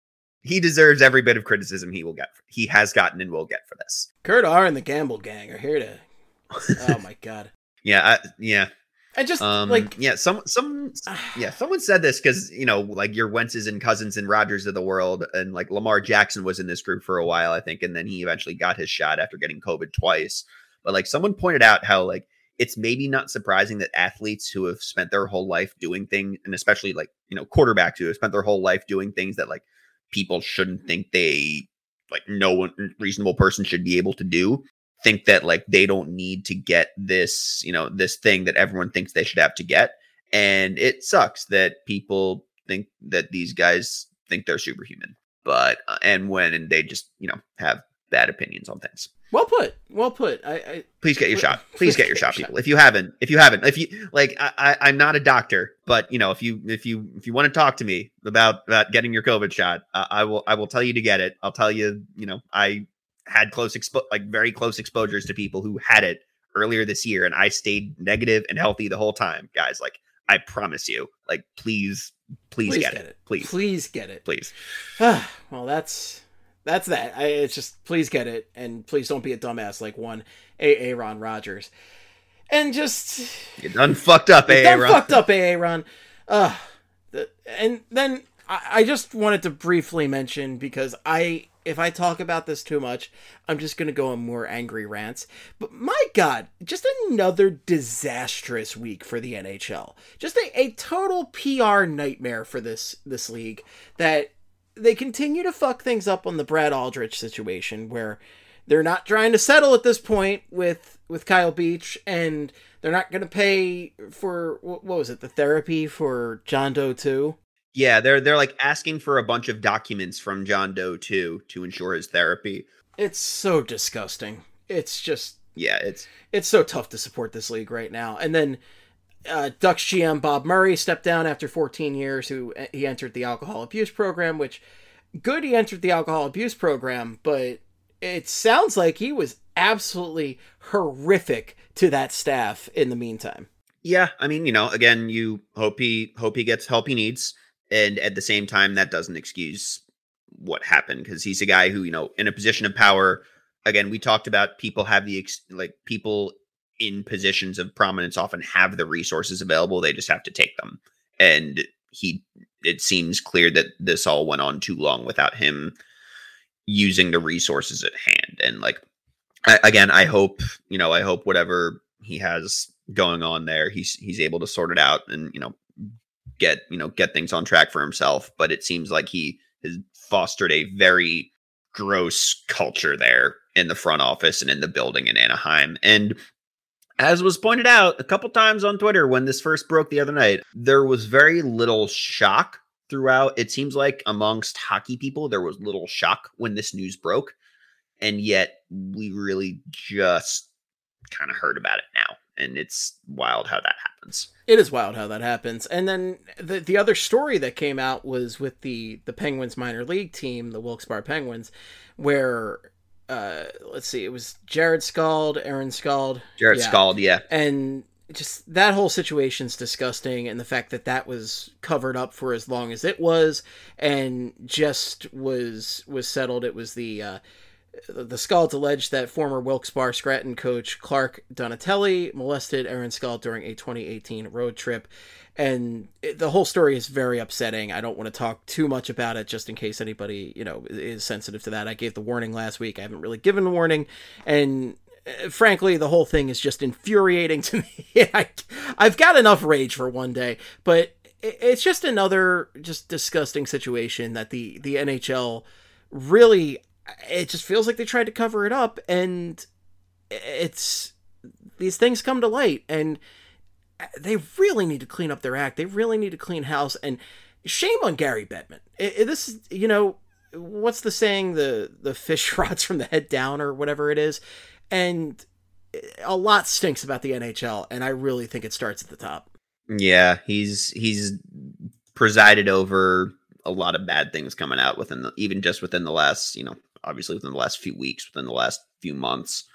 he deserves every bit of criticism he will get. He has gotten and will get for this. Kurt R and the Gamble Gang are here to. Oh my god! Yeah, I, yeah. I just Um, like yeah, some, some, yeah, someone said this because you know, like your Wentz's and Cousins and Rodgers of the world, and like Lamar Jackson was in this group for a while, I think, and then he eventually got his shot after getting COVID twice. But like someone pointed out how like it's maybe not surprising that athletes who have spent their whole life doing things, and especially like you know quarterbacks who have spent their whole life doing things that like people shouldn't think they like no one reasonable person should be able to do think that like they don't need to get this you know this thing that everyone thinks they should have to get. And it sucks that people think that these guys think they're superhuman but uh, and when and they just you know have bad opinions on things. Well put, well put. I, I please get your Please- shot. Please get your shot people. if you haven't if you haven't if you like I, I i'm not a doctor but you know if you if you if you want to talk to me about about getting your covid shot uh, i will i will tell you to get it. I'll tell you you know i had close expo- like very close exposures to people who had it earlier this year and i stayed negative and healthy the whole time guys like i promise you like please please, get, it. please please get it. please well, that's that's that. I, it's just please get it, and please don't be a dumbass like one AA Ron Rodgers, and just you done fucked up done Ron? fucked up AA Ron. Uh, and then I, I just wanted to briefly mention because I if I talk about this too much, I'm just gonna go on more angry rants. But my God, just another disastrous week for the NHL. Just a, a total PR nightmare for this this league that they continue to fuck things up on the Brad Aldrich situation where they're not trying to settle at this point with with Kyle Beach and they're not going to pay for what what was it the therapy for John Doe too. Yeah, they're they're like asking for a bunch of documents from John Doe too to ensure his therapy. It's so disgusting. It's just Yeah, it's it's so tough to support this league right now. And then uh, Ducks GM Bob Murray stepped down after 14 years. Who he entered the alcohol abuse program, which good he entered the alcohol abuse program, but it sounds like he was absolutely horrific to that staff in the meantime. yeah. I mean, you know, again, you hope he hope he gets help he needs, and at the same time, that doesn't excuse what happened because he's a guy who you know in a position of power. Again, we talked about people have the ex- like people in positions of prominence often have the resources available. They just have to take them, and he. It seems clear that this all went on too long without him using the resources at hand and like I, again i hope you know i hope whatever he has going on there he's he's able to sort it out and you know get you know get things on track for himself but it seems like he has fostered a very gross culture there in the front office and in the building in anaheim. And as was pointed out a couple times on twitter when this first broke the other night there was very little shock throughout. It seems like amongst hockey people there was little shock when this news broke and yet we really just kind of heard about it now and it's wild how that happens It is wild how that happens. And then the the other story that came out was with the the Penguins minor league team, the Wilkes-Barre Penguins, where uh let's see, it was Jared Scald, Aaron Scald, jared Yeah. scald yeah and just that whole situation's disgusting and the fact that that was covered up for as long as it was and just was was settled it was the uh the Scalds alleged that former Wilkes-Barre Scranton coach Clark Donatelli molested Aaron Scald during a 2018 road trip. And it, the whole story is very upsetting. I don't want to talk too much about it just in case anybody, you know, is sensitive to that. I gave the warning last week. I haven't really given a warning. And uh, frankly, the whole thing is just infuriating to me. I, I've got enough rage for one day, but it, it's just another just disgusting situation that the, the NHL really it just feels like they tried to cover it up and it's these things come to light and they really need to clean up their act. They really need to clean house and shame on gary bettman. This is you know what's the saying? The the fish rots from the head down or whatever it is. And a lot stinks about the nhl and i really think it starts at the top. Yeah he's he's presided over a lot of bad things coming out within the even just within the last you know obviously within the last few weeks, within the last few months,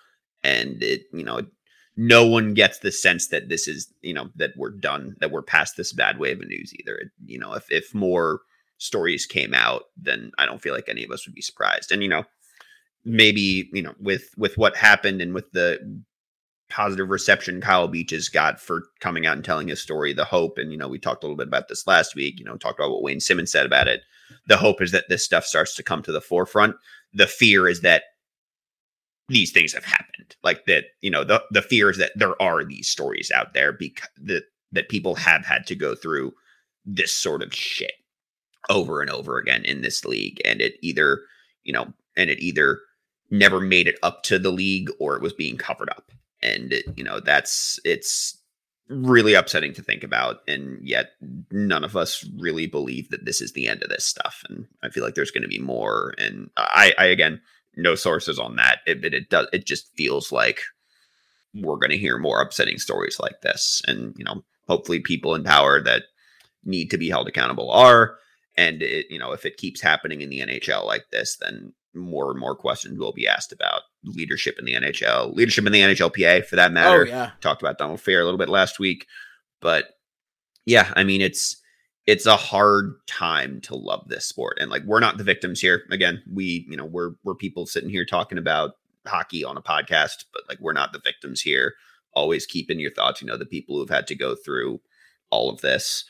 and it you know no one gets the sense that this is you know that we're done that we're past this bad wave of news either. It, you know if if more stories came out, then I don't feel like any of us would be surprised. And you know maybe you know with with what happened and with the positive reception Kyle Beach's got for coming out and telling his story, the hope, and you know, we talked a little bit about this last week, you know, talked about what Wayne Simmonds said about it. The hope is that this stuff starts to come to the forefront the fear is that these things have happened. Like that you know the the fear is that there are these stories out there because that that people have had to go through this sort of shit over and over again in this league. And it either you know and it either never made it up to the league or it was being covered up. And it, you know that's it's really upsetting to think about and yet none of us really believe that this is the end of this stuff and i feel like there's going to be more and i i again no sources on that it, it, it does it just feels like we're going to hear more upsetting stories like this and you know hopefully people in power that need to be held accountable are and it you know if it keeps happening in the nhl like this then more and more questions will be asked about leadership in the NHL, leadership in the NHLPA for that oh, matter. Oh, yeah. Talked about Donald Fehr a little bit last week, but yeah, I mean it's it's a hard time to love this sport, and like we're not the victims here. Again, we you know we're we're people sitting here talking about hockey on a podcast, but like we're not the victims here. Always keep in your thoughts, you know, the people who've had to go through all of this.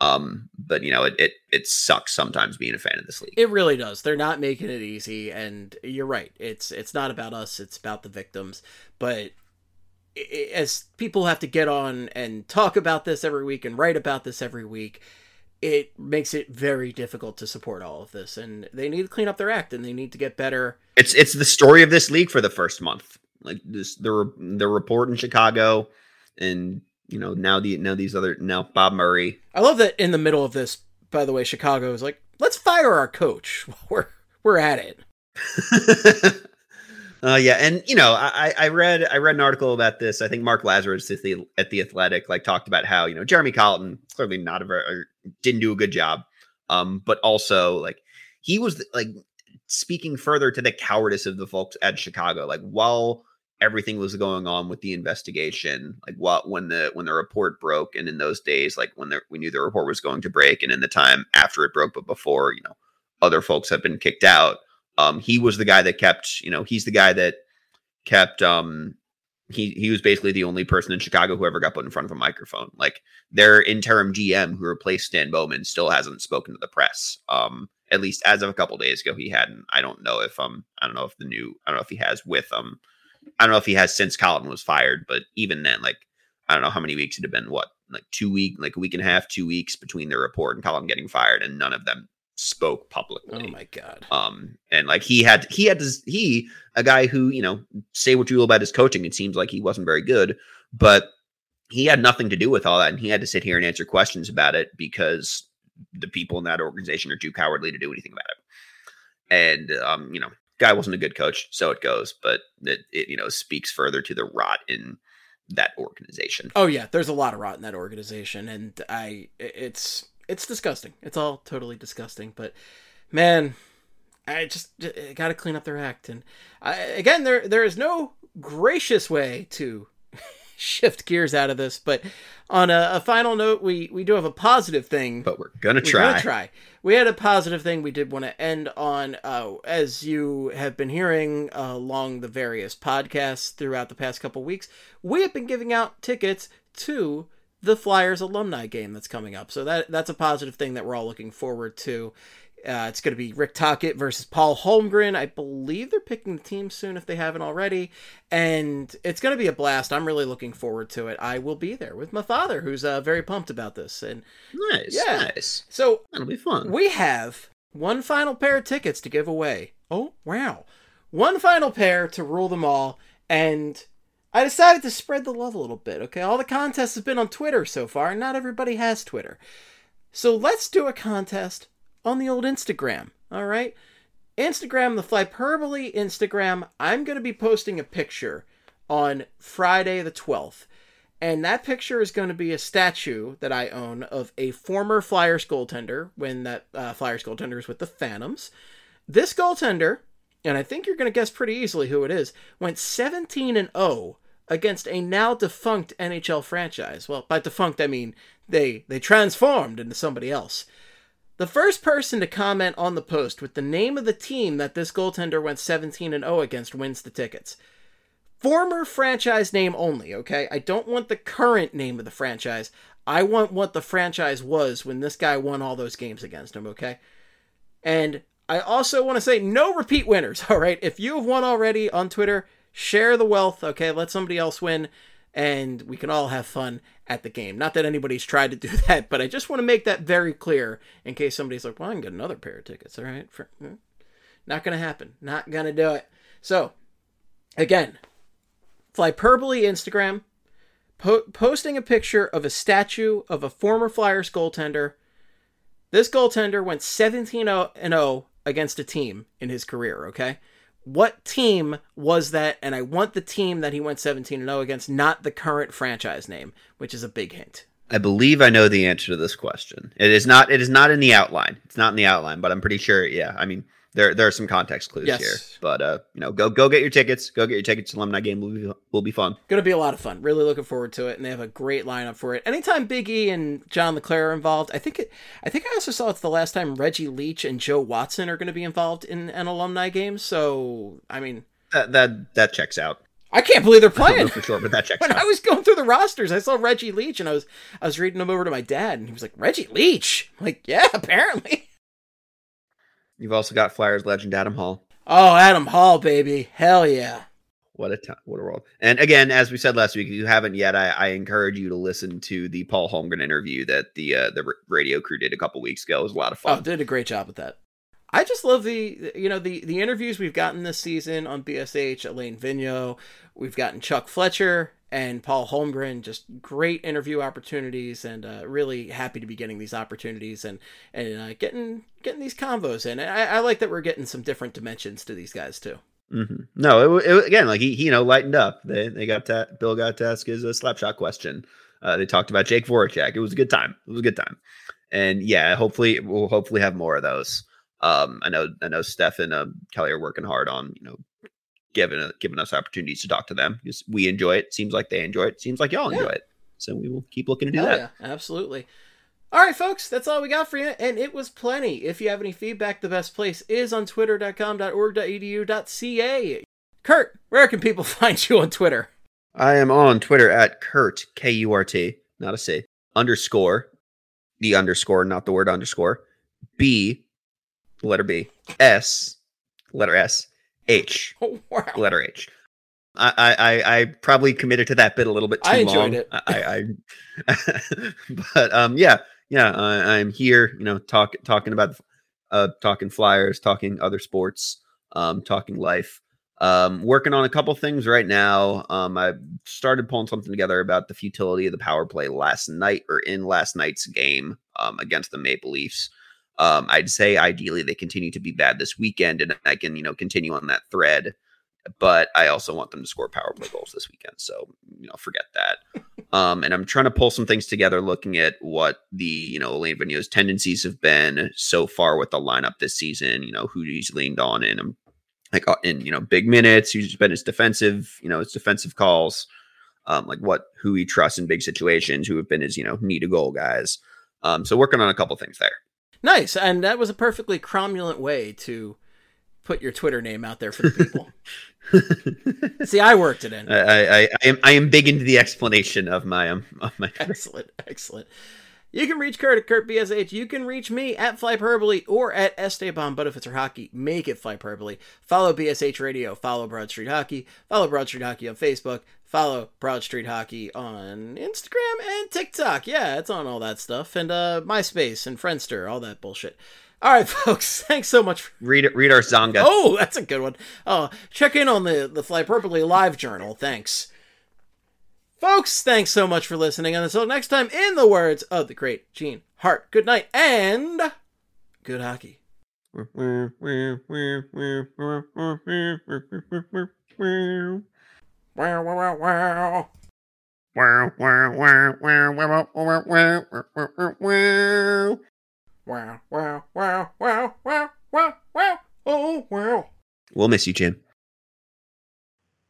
Um, but you know, it, it it sucks sometimes being a fan of this league. It really does. They're not making it easy, and you're right. It's it's not about us. It's about the victims. But it, as people have to get on and talk about this every week and write about this every week, it makes it very difficult to support all of this. And they need to clean up their act, and they need to get better. It's it's the story of this league for the first month. Like this, the the report in Chicago, and you know now the now these other now Bob Murray. I love that in the middle of this. By the way, Chicago is like, let's fire our coach. We're we're at it. uh, yeah, and you know, I, I read I read an article about this. I think Mark Lazerus at the at the Athletic like talked about how you know Jeremy Colliton clearly not a very didn't do a good job, um, but also like he was like speaking further to the cowardice of the folks at Chicago. Like while everything was going on with the investigation like what when the when the report broke and in those days like when the, we knew the report was going to break and in the time after it broke but before you know other folks have been kicked out um he was the guy that kept you know he's the guy that kept um he he was basically the only person in Chicago who ever got put in front of a microphone. Like their interim GM who replaced Stan Bowman still hasn't spoken to the press. Um, at least as of a couple days ago, he hadn't. I don't know if um I don't know if the new I don't know if he has with um I don't know if he has since Colliton was fired, but even then, like I don't know how many weeks it had been. What like two week, like a week and a half, two weeks between the report and Colliton getting fired, and none of them spoke publicly. Oh my god. Um, and like he had he had to he a guy who you know say what you will about his coaching. It seems like he wasn't very good, but he had nothing to do with all that, and he had to sit here and answer questions about it because the people in that organization are too cowardly to do anything about it. And um, you know, guy wasn't a good coach, so it goes. But it, it you know speaks further to the rot in that organization. Oh yeah, there's a lot of rot in that organization, and I it's it's disgusting. It's all totally disgusting. But man, I just got to clean up their act. And I, again, there there is no gracious way to shift gears out of this. But on a, a final note, we we do have a positive thing. But we're gonna We're try. gonna try. We had a positive thing we did want to end on. Uh, as you have been hearing uh, along the various podcasts throughout the past couple weeks, we have been giving out tickets to the Flyers alumni game that's coming up. So that that's a positive thing that we're all looking forward to. Uh, it's going to be Rick Tocchet versus Paul Holmgren. I believe they're picking the team soon if they haven't already. And it's going to be a blast. I'm really looking forward to it. I will be there with my father, who's uh, very pumped about this. And Nice, Yeah. nice. so That'll be fun. we have one final pair of tickets to give away. Oh, wow. One final pair to rule them all. And I decided to spread the love a little bit, okay? All the contests have been on Twitter so far, and not everybody has Twitter. So let's do a contest on the old Instagram, all right? Instagram, the Flyperbole Instagram. I'm going to be posting a picture on Friday the 12th. And that picture is going to be a statue that I own of a former Flyers goaltender when that uh, Flyers goaltender was with the Phantoms. This goaltender, and I think you're going to guess pretty easily who it is, went 17 and 0 against a now defunct NHL franchise. Well, by defunct I mean they they transformed into somebody else. The first person to comment on the post with the name of the team that this goaltender went 17 and 0 against wins the tickets. Former franchise name only, okay? I don't want the current name of the franchise. I want what the franchise was when this guy won all those games against him, okay? And I also want to say no repeat winners, all right? If you have won already on Twitter, share the wealth, okay? Let somebody else win and we can all have fun at the game. Not that anybody's tried to do that, but I just want to make that very clear in case somebody's like, well, I can get another pair of tickets, all right? For, hmm. not going to happen. Not going to do it. So, again, Flyperbole Instagram, po- posting a picture of a statue of a former Flyers goaltender. This goaltender went 17 and 0 against a team in his career, okay? What team was that? And I want the team that he went 17 and 0 against, not the current franchise name, which is a big hint. I believe I know the answer to this question. It is not. It is not in the outline. It's not in the outline, but I'm pretty sure. Yeah, I mean, there there are some context clues Yes. here. But uh, you know, go go get your tickets. Go get your tickets. Alumni game will be will be fun. Going to be a lot of fun. Really looking forward to it, and they have a great lineup for it. Anytime Big E and John LeClair are involved, I think it. I think I also saw it's the last time Reggie Leach and Joe Watson are going to be involved in an alumni game. So, I mean, That that that checks out. I can't believe they're I don't know playing. for sure, but that checks when out. I was going through the rosters, I saw Reggie Leach, and I was I was reading them over to my dad, and he was like, "Reggie Leach." I'm like, yeah, apparently. You've also got Flyers legend Adam Hall. Oh, Adam Hall, baby, hell yeah. What a time! What a world! And again, as we said last week, if you haven't yet, I, I encourage you to listen to the Paul Holmgren interview that the uh, the radio crew did a couple weeks ago. It was a lot of fun. Oh, did a great job with that. I just love the you know the the interviews we've gotten this season on BSH. Alain Vigneault, we've gotten Chuck Fletcher and Paul Holmgren. Just great interview opportunities, and uh, really happy to be getting these opportunities and and uh, getting getting these convos in. I, I like that we're getting some different dimensions to these guys too. hmm No, it, it, again, like he, he, you know, lightened up. They they got to Bill got to ask his uh, slap shot question. Uh, they talked about Jake Voracek. It was a good time. It was a good time. And yeah, hopefully we'll hopefully have more of those. Um, I know I know Steph and uh, Kelly are working hard on you know giving uh, giving us opportunities to talk to them because we enjoy it. Seems like they enjoy it. Seems like y'all Yeah. enjoy it. So we will keep looking to do Hell that. yeah, absolutely. All right, folks, that's all we got for you, and it was plenty. If you have any feedback, the best place is on twitter.com.org.edu.ca. Kurt, where can people find you on Twitter? I am on Twitter at Kurt K U R T, not a C underscore the underscore, not the word underscore. B, letter B, S, letter S, H, Oh, wow. letter H. I, I I probably committed to that bit a little bit too long. I enjoyed long. it. I, I but um, yeah, yeah, I, I'm here, you know, talk, talking about, uh, talking flyers, talking other sports, um, talking life. Um, working on a couple things right now. Um, I started pulling something together about the futility of the power play last night or in last night's game um, against the Maple Leafs. Um, I'd say ideally they continue to be bad this weekend, and I can you know continue on that thread. But I also want them to score power play goals this weekend, so you know forget that. Um, and I'm trying to pull some things together, looking at what the you know Alain Vigneault's tendencies have been so far with the lineup this season. You know who he's leaned on, and I'm like uh, in you know big minutes. He's been his defensive, you know, his defensive calls. um, like what who he trusts in big situations, who have been his you know need a goal guys. Um, so working on a couple things there. Nice, and that was a perfectly cromulent way to put your Twitter name out there for the people. See, I worked it in. I, I, I am I am big into the explanation of my um of my Excellent, excellent. You can reach Kurt at KurtBSH. You can reach me at Flyperbole or at Esteban, but if it's for hockey, make it Flyperbole. Follow BSH Radio, follow Broad Street Hockey, follow Broad Street Hockey on Facebook, follow Broad Street Hockey on Instagram and TikTok. Yeah, it's on all that stuff. And uh MySpace and Friendster, all that bullshit. All right, folks, thanks so much. read read our Xanga. Oh, that's a good one. Oh, check in on the, the Flyperbole Live Journal. Thanks. Folks, thanks so much for listening. And until next time, in the words of the great Gene Hart, good night and good hockey. Wow, wow, wow, wow. Wow, wow, wow, wow, wow, wow, wow. Oh, wow. We'll miss you, Jim.